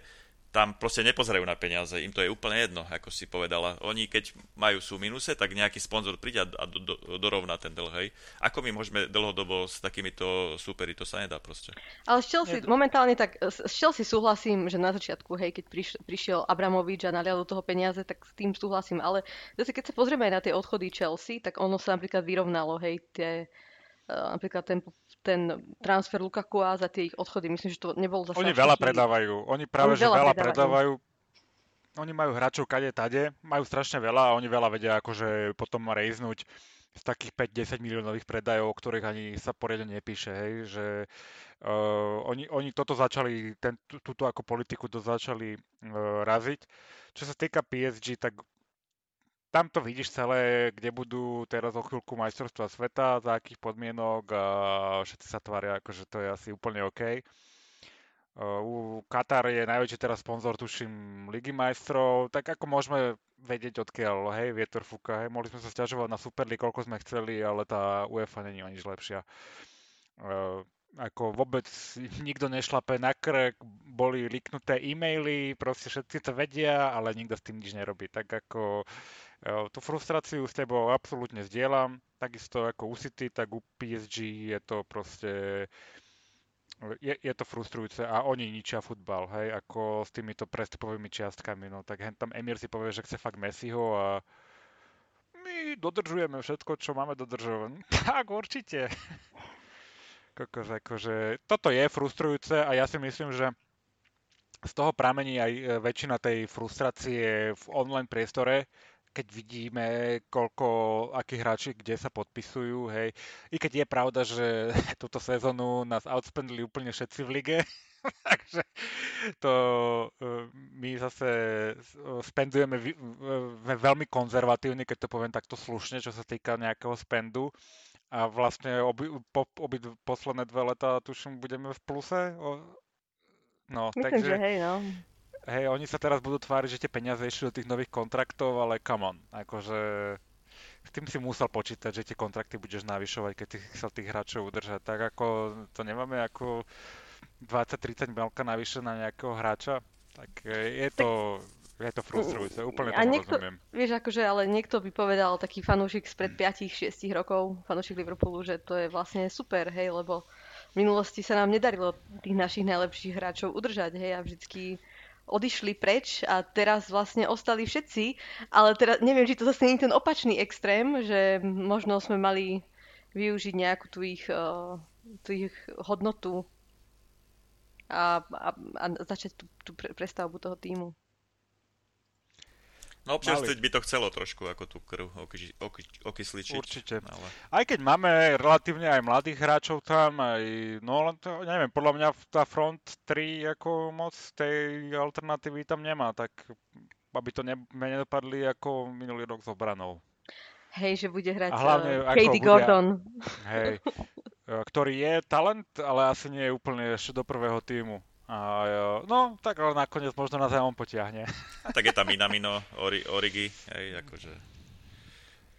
Speaker 3: tam proste nepozerajú na peniaze, im to je úplne jedno, ako si povedala. Oni keď majú sú minuse, tak nejaký sponzor príde a do, do, dorovná ten dlh, hej. Ako my môžeme dlhodobo s takýmito súperi, to sa nedá proste.
Speaker 2: Ale s Chelsea, momentálne tak, s Chelsea súhlasím, že na začiatku, hej, keď priš, prišiel Abramovič a nalial do toho peniaze, tak s tým súhlasím, ale zase keď sa pozrieme aj na tie odchody Chelsea, tak ono sa napríklad vyrovnalo, hej, tie, uh, napríklad ten ten transfer Lukaku a za tie ich odchody. Myslím, že to nebol zase...
Speaker 1: Oni veľa predávajú. Oni práve, oni že veľa, veľa predávajú. Oni majú hráčov kade tade, majú strašne veľa a oni veľa vedia akože potom rejznúť z takých 5-10 miliónových predajov, o ktorých ani sa poriadne nepíše, hej, že uh, oni, oni toto začali, ten, túto ako politiku to začali uh, raziť. Čo sa týka PSG, tak tam to vidíš celé, kde budú teraz o chvíľku majstrovstva sveta, za akých podmienok a všetci sa tvária, akože to je asi úplne OK. U Katar je najväčší teraz sponzor, tuším, Ligy majstrov, tak ako môžeme vedieť odkiaľ, hej, vietor fúka, hej, mohli sme sa stiažovať na Super koľko sme chceli, ale tá UEFA není o nič lepšia. Uh, ako vôbec nikto nešlape na krk, boli liknuté e-maily, proste všetci to vedia, ale nikto s tým nič nerobí. Tak ako Tú frustráciu s tebou absolútne zdieľam, takisto ako u City, tak u PSG je to proste je, je to frustrujúce a oni ničia futbal, hej, ako s týmito prestupovými čiastkami, no tak hen tam Emir si povie, že chce fakt Messiho a my dodržujeme všetko, čo máme dodržovať. Tak určite. Kokos, akože, toto je frustrujúce a ja si myslím, že z toho pramení aj e, väčšina tej frustrácie v online priestore, keď vidíme, koľko, akí hráči kde sa podpisujú, hej. I keď je pravda, že túto sezónu nás outspendli úplne všetci v lige, takže to e, my zase spendujeme veľmi konzervatívne, keď to poviem takto slušne, čo sa týka nejakého spendu. A vlastne obi, po, obi posledné dve leta, tuším, budeme v pluse.
Speaker 2: No, Myslím, takže, že hej, no
Speaker 1: hej, oni sa teraz budú tváriť, že tie peniaze išli do tých nových kontraktov, ale come on, akože s tým si musel počítať, že tie kontrakty budeš navyšovať, keď ty chcel tých hráčov udržať. Tak ako to nemáme ako 20-30 melka navyše na nejakého hráča, tak je to, je to frustrujúce, úplne to niekto, rozumiem.
Speaker 2: Vieš, akože, ale niekto by povedal, taký fanúšik spred 5-6 rokov, fanúšik Liverpoolu, že to je vlastne super, hej, lebo v minulosti sa nám nedarilo tých našich najlepších hráčov udržať, hej, a vždycky odišli preč a teraz vlastne ostali všetci, ale teraz neviem, či to zase nie je ten opačný extrém, že možno sme mali využiť nejakú tú ich, uh, tú ich hodnotu a, a, a začať tú, tú prestavbu toho týmu.
Speaker 3: No občerstviť by to chcelo trošku, ako tú krv oky, oky, okysličiť.
Speaker 1: Určite.
Speaker 3: Ale...
Speaker 1: Aj keď máme relatívne aj mladých hráčov tam, aj, no len to, neviem, podľa mňa tá front 3 ako moc tej alternatívy tam nemá, tak aby to ne, nedopadli ako minulý rok s obranou.
Speaker 2: Hej, že bude hrať
Speaker 1: A hlavne,
Speaker 2: uh,
Speaker 1: ako
Speaker 2: Katie
Speaker 1: bude-
Speaker 2: Gordon.
Speaker 1: Hej, e, ktorý je talent, ale asi nie je úplne ešte do prvého týmu. A, e, no, tak ale nakoniec možno na on potiahne.
Speaker 3: A tak je tam Minamino, Ori, Origi, hej, akože...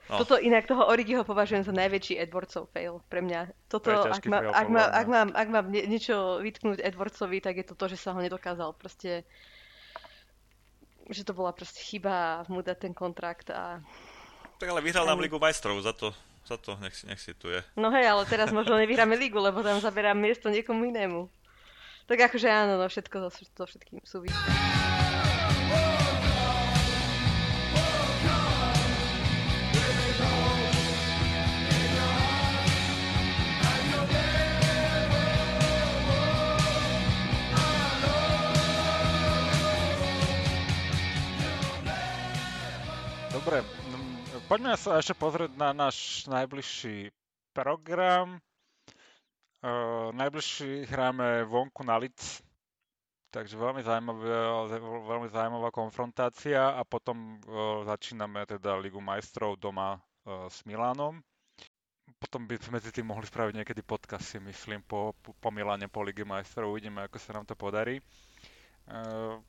Speaker 3: No.
Speaker 2: Toto inak toho Origiho považujem za najväčší Edwardsov fail pre mňa. Toto,
Speaker 1: To
Speaker 2: ak, má,
Speaker 1: fail,
Speaker 2: ak,
Speaker 1: mňa.
Speaker 2: ak, mám, ak mám nie, niečo vytknúť Edwardsovi, tak je to to, že sa ho nedokázal proste že to bola proste chyba mu dať ten kontrakt a
Speaker 3: Tak ale vyhral nám Ligu majstrov, za to, za to nech, si- nech si tu je.
Speaker 2: no hej, ale teraz možno nevyhráme ligu, lebo tam zaberám miesto niekomu inému. Tak akože áno, no všetko so, všetkým súvisí.
Speaker 1: Dobre, poďme sa ešte pozrieť na náš najbližší program. Najbližší hráme vonku na Lic, takže veľmi zaujímavá, veľmi zaujímavá konfrontácia a potom uh, začíname teda Ligu majstrov doma uh, s Milánom. Potom by sme medzi tým mohli spraviť niekedy podcast, si myslím, po, po, po Miláne, po Lige majstrov. Uvidíme, ako sa nám to podarí. Uh,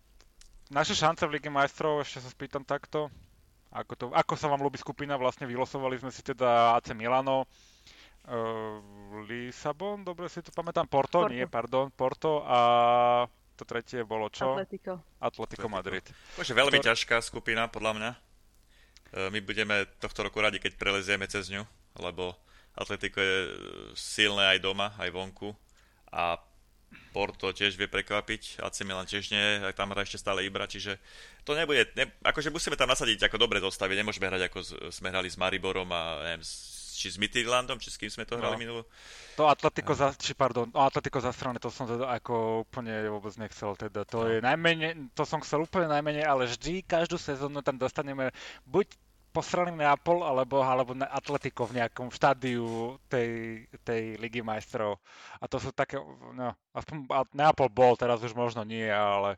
Speaker 1: naše šance v Lige majstrov, ešte sa spýtam takto, ako, to, ako sa vám ľúbi skupina? Vlastne vylosovali sme si teda AC Milano, Lisabon, dobre si to pamätám, Porto,
Speaker 2: Porto.
Speaker 1: nie, pardon, Porto a to tretie bolo čo?
Speaker 2: Atletico.
Speaker 1: Atletico Madrid.
Speaker 3: Takže veľmi
Speaker 1: Ktor-
Speaker 3: ťažká skupina, podľa mňa. E, My budeme tohto roku radi, keď prelezieme cez ňu, lebo Atletico je e, silné aj doma, aj vonku. A Porto tiež vie prekvapiť, AC Milan tiež nie, aj tam hrá ešte stále Ibra, čiže to nebude, ne, akože musíme tam nasadiť ako dobre zostaviť, nemôžeme hrať ako z, sme hrali s Mariborom a neviem, s- či s Midtjyllandom, či s kým sme to hrali
Speaker 1: No.
Speaker 3: minulú.
Speaker 1: To Atletico, za, či pardon, no Atletico za strany, to som teda ako úplne vôbec nechcel, teda to
Speaker 3: No.
Speaker 1: je najmenej, to som chcel úplne najmenej, ale vždy, každú sezónu tam dostaneme buď posraný Neapol, alebo, alebo na- Atletico v nejakom štádiu tej, tej ligy majstrov. A to sú také, no, aspoň Neapol bol, teraz už možno nie, ale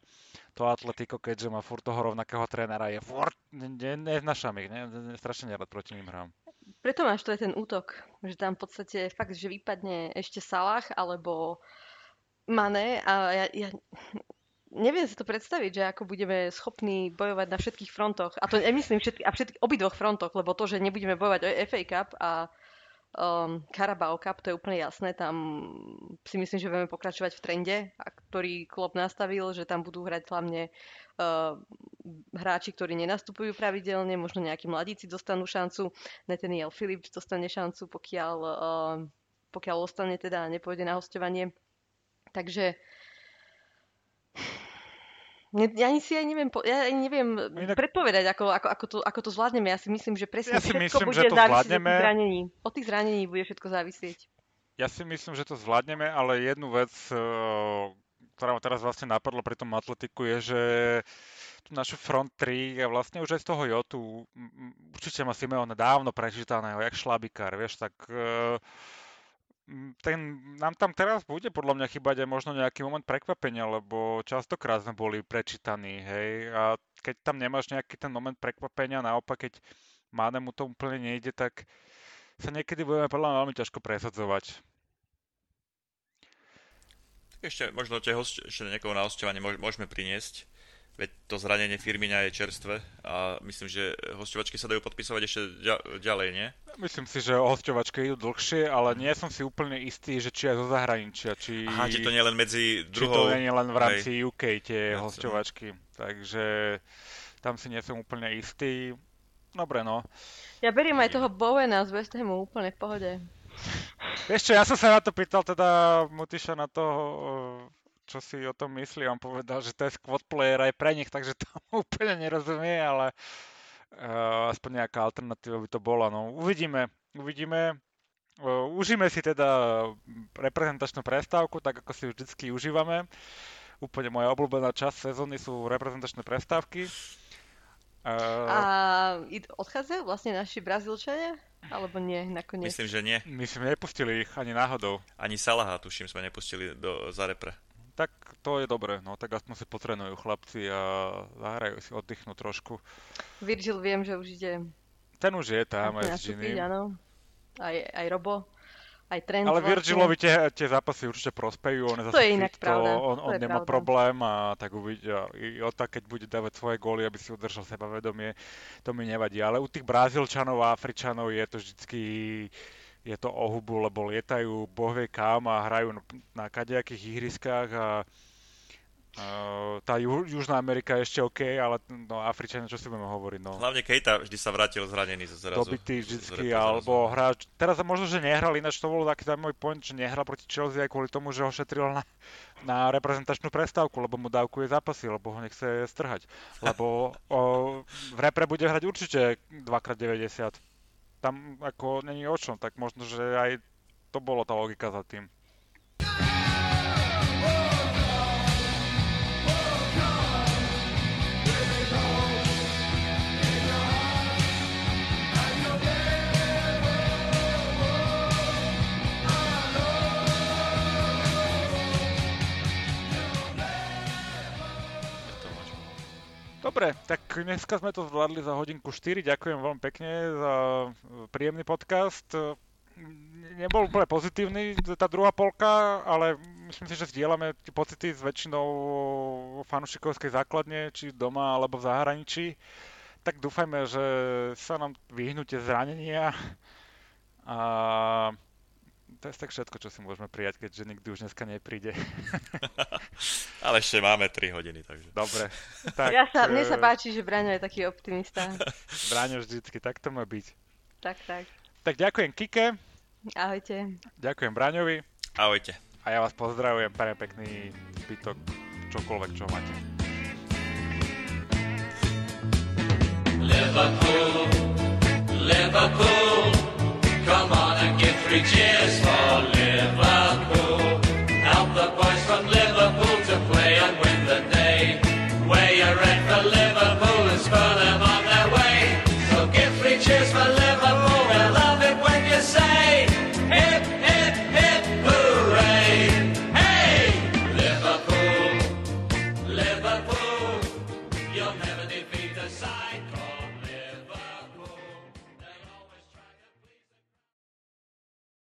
Speaker 1: to Atletico, keďže má furt toho rovnakého trénera, je furt, ne, ich, ne, ne, strašne nerad proti ním hrám.
Speaker 2: Preto máš to je ten útok, že tam v podstate fakt, že vypadne ešte Salah alebo Mané a ja, ja neviem si to predstaviť, že ako budeme schopní bojovať na všetkých frontoch. A to nemyslím všetky, a všetky, obidvoch frontoch, lebo to, že nebudeme bojovať o FA Cup a um, Carabao Cup, to je úplne jasné. Tam si myslím, že budeme pokračovať v trende, a ktorý Klopp nastavil, že tam budú hrať hlavne uh, hráči, ktorí nenastupujú pravidelne, možno nejakí mladíci dostanú šancu. Nathaniel Phillips dostane šancu, pokiaľ, uh, pokiaľ ostane teda a nepôjde na hostovanie. Takže ja ani si aj neviem, ja ani neviem
Speaker 1: Inak-
Speaker 2: predpovedať, ako, ako, ako, to, ako to zvládneme. Ja si myslím, že presne
Speaker 1: Ja si
Speaker 2: všetko
Speaker 1: myslím,
Speaker 2: bude
Speaker 1: že to
Speaker 2: závisieť od
Speaker 1: zvládneme.
Speaker 2: tých zranení. Od tých zranení bude všetko závisieť.
Speaker 1: Ja si myslím, že to zvládneme, ale jednu vec, eh, ktorá ma teraz vlastne napadla pri tom atletiku, je, že tú našu front 3 je vlastne už aj z toho Jotu, určite má Simeone dávno prečítaného, jak šlabikár, vieš, tak m, ten, nám tam teraz bude podľa mňa chýbať aj možno nejaký moment prekvapenia, lebo častokrát sme boli prečítaní, hej, a keď tam nemáš nejaký ten moment prekvapenia, naopak keď Mánemu to úplne nejde, tak sa niekedy budeme podľa mňa veľmi ťažko presadzovať.
Speaker 3: Ešte možno tie host, ešte niekoho na hostovanie môž- môžeme priniesť. Veď to zranenie Firmina je čerstvé a myslím, že hostovačky sa dajú podpisovať ešte ďa- ďalej, nie?
Speaker 1: Myslím si, že hosťovačky idú dlhšie, ale nie som si úplne istý, že či aj zo zahraničia, či,
Speaker 3: Aha, či to nie len medzi
Speaker 1: či to
Speaker 3: druhou...
Speaker 1: nie len v rámci
Speaker 3: hej.
Speaker 1: UK tie
Speaker 3: Jasne.
Speaker 1: hosťovačky. Takže tam si nie som úplne istý. Dobre, no.
Speaker 2: Ja beriem aj toho Bowena z West Hamu úplne v pohode.
Speaker 1: Vieš čo, ja som sa na to pýtal teda Mutiša na to, čo si o tom myslí. On povedal, že to je squad player aj pre nich, takže to úplne nerozumie, ale uh, aspoň nejaká alternatíva by to bola. No, uvidíme, uvidíme. Uh, užíme si teda reprezentačnú prestávku, tak ako si vždycky užívame. Úplne moja obľúbená časť sezóny sú reprezentačné prestávky. Uh,
Speaker 2: A odchádzajú vlastne naši Brazílčania? Alebo nie, nakoniec?
Speaker 3: Myslím, že nie.
Speaker 1: my sme nepustili ich ani náhodou.
Speaker 3: Ani Salaha, tuším, sme nepustili do, za repre.
Speaker 1: Tak to je dobré, no tak aspoň si potrenujú chlapci a zahrajú si, oddychnú trošku.
Speaker 2: Virgil viem, že už ide
Speaker 1: Ten už je tam aj s Ginim.
Speaker 2: áno. Aj, aj Robo, aj Trent
Speaker 1: Ale
Speaker 2: vlastne.
Speaker 1: Virgilovi tie, tie zápasy určite prospejú, on je
Speaker 2: To
Speaker 1: zase
Speaker 2: je
Speaker 1: fit,
Speaker 2: inak pravda,
Speaker 1: on,
Speaker 2: to
Speaker 1: on
Speaker 2: je
Speaker 1: nemá
Speaker 2: pravda.
Speaker 1: problém a tak uvidia. I Ota, keď bude dávať svoje góly, aby si udržal sebavedomie, to mi nevadí. Ale u tých Brazílčanov a Afričanov je to vždycky je to o hubu, lebo lietajú boh vie kam a hrajú na- kadejakých ihriskách a Uh, tá Ju- Južná Amerika je ešte OK, ale no, Afričania, čo si budeme hovoriť, no.
Speaker 3: Hlavne Kejta vždy sa vrátil zranený zrazu.
Speaker 1: dobitý vždycky, alebo hráč, teraz možno, že nehral, ináč to bol taký zaujímavý point, že nehral proti Chelsea aj kvôli tomu, že ho šetril na, na reprezentačnú prestávku, lebo mu dávkuje zápasy, lebo ho nechce strhať. Lebo o, v repre bude hrať určite 2x90. Tam ako není o čom, tak možno, že aj to bolo tá logika za tým. Dobre, tak dneska sme to zvládli za hodinku 4. Ďakujem veľmi pekne za e, príjemný podcast. E, Nebol úplne pozitívny tá druhá polka, ale myslím si, že zdieľame tie pocity s väčšinou fanúšikovskej základne, či doma alebo v zahraničí. Tak dúfajme, že sa nám vyhnú tie zranenia a to je tak všetko, čo si môžeme prijať, keďže nikdy už dneska nepríde.
Speaker 3: Ale ešte máme 3 hodiny, takže.
Speaker 1: Dobre. Tak,
Speaker 2: Ja sa, mne
Speaker 1: e,
Speaker 2: sa páči, že Braňo je taký optimista.
Speaker 1: Bráňo vždycky, tak to má byť.
Speaker 2: tak, tak.
Speaker 1: Tak ďakujem Kike,
Speaker 2: Ahojte.
Speaker 1: ďakujem Braňovi
Speaker 3: Ahojte.
Speaker 1: a ja vás pozdravujem, prajem pekný zbytok čokoľvek, čo máte.
Speaker 4: Liverpool, Liverpool, come on and give three cheers for Liverpool.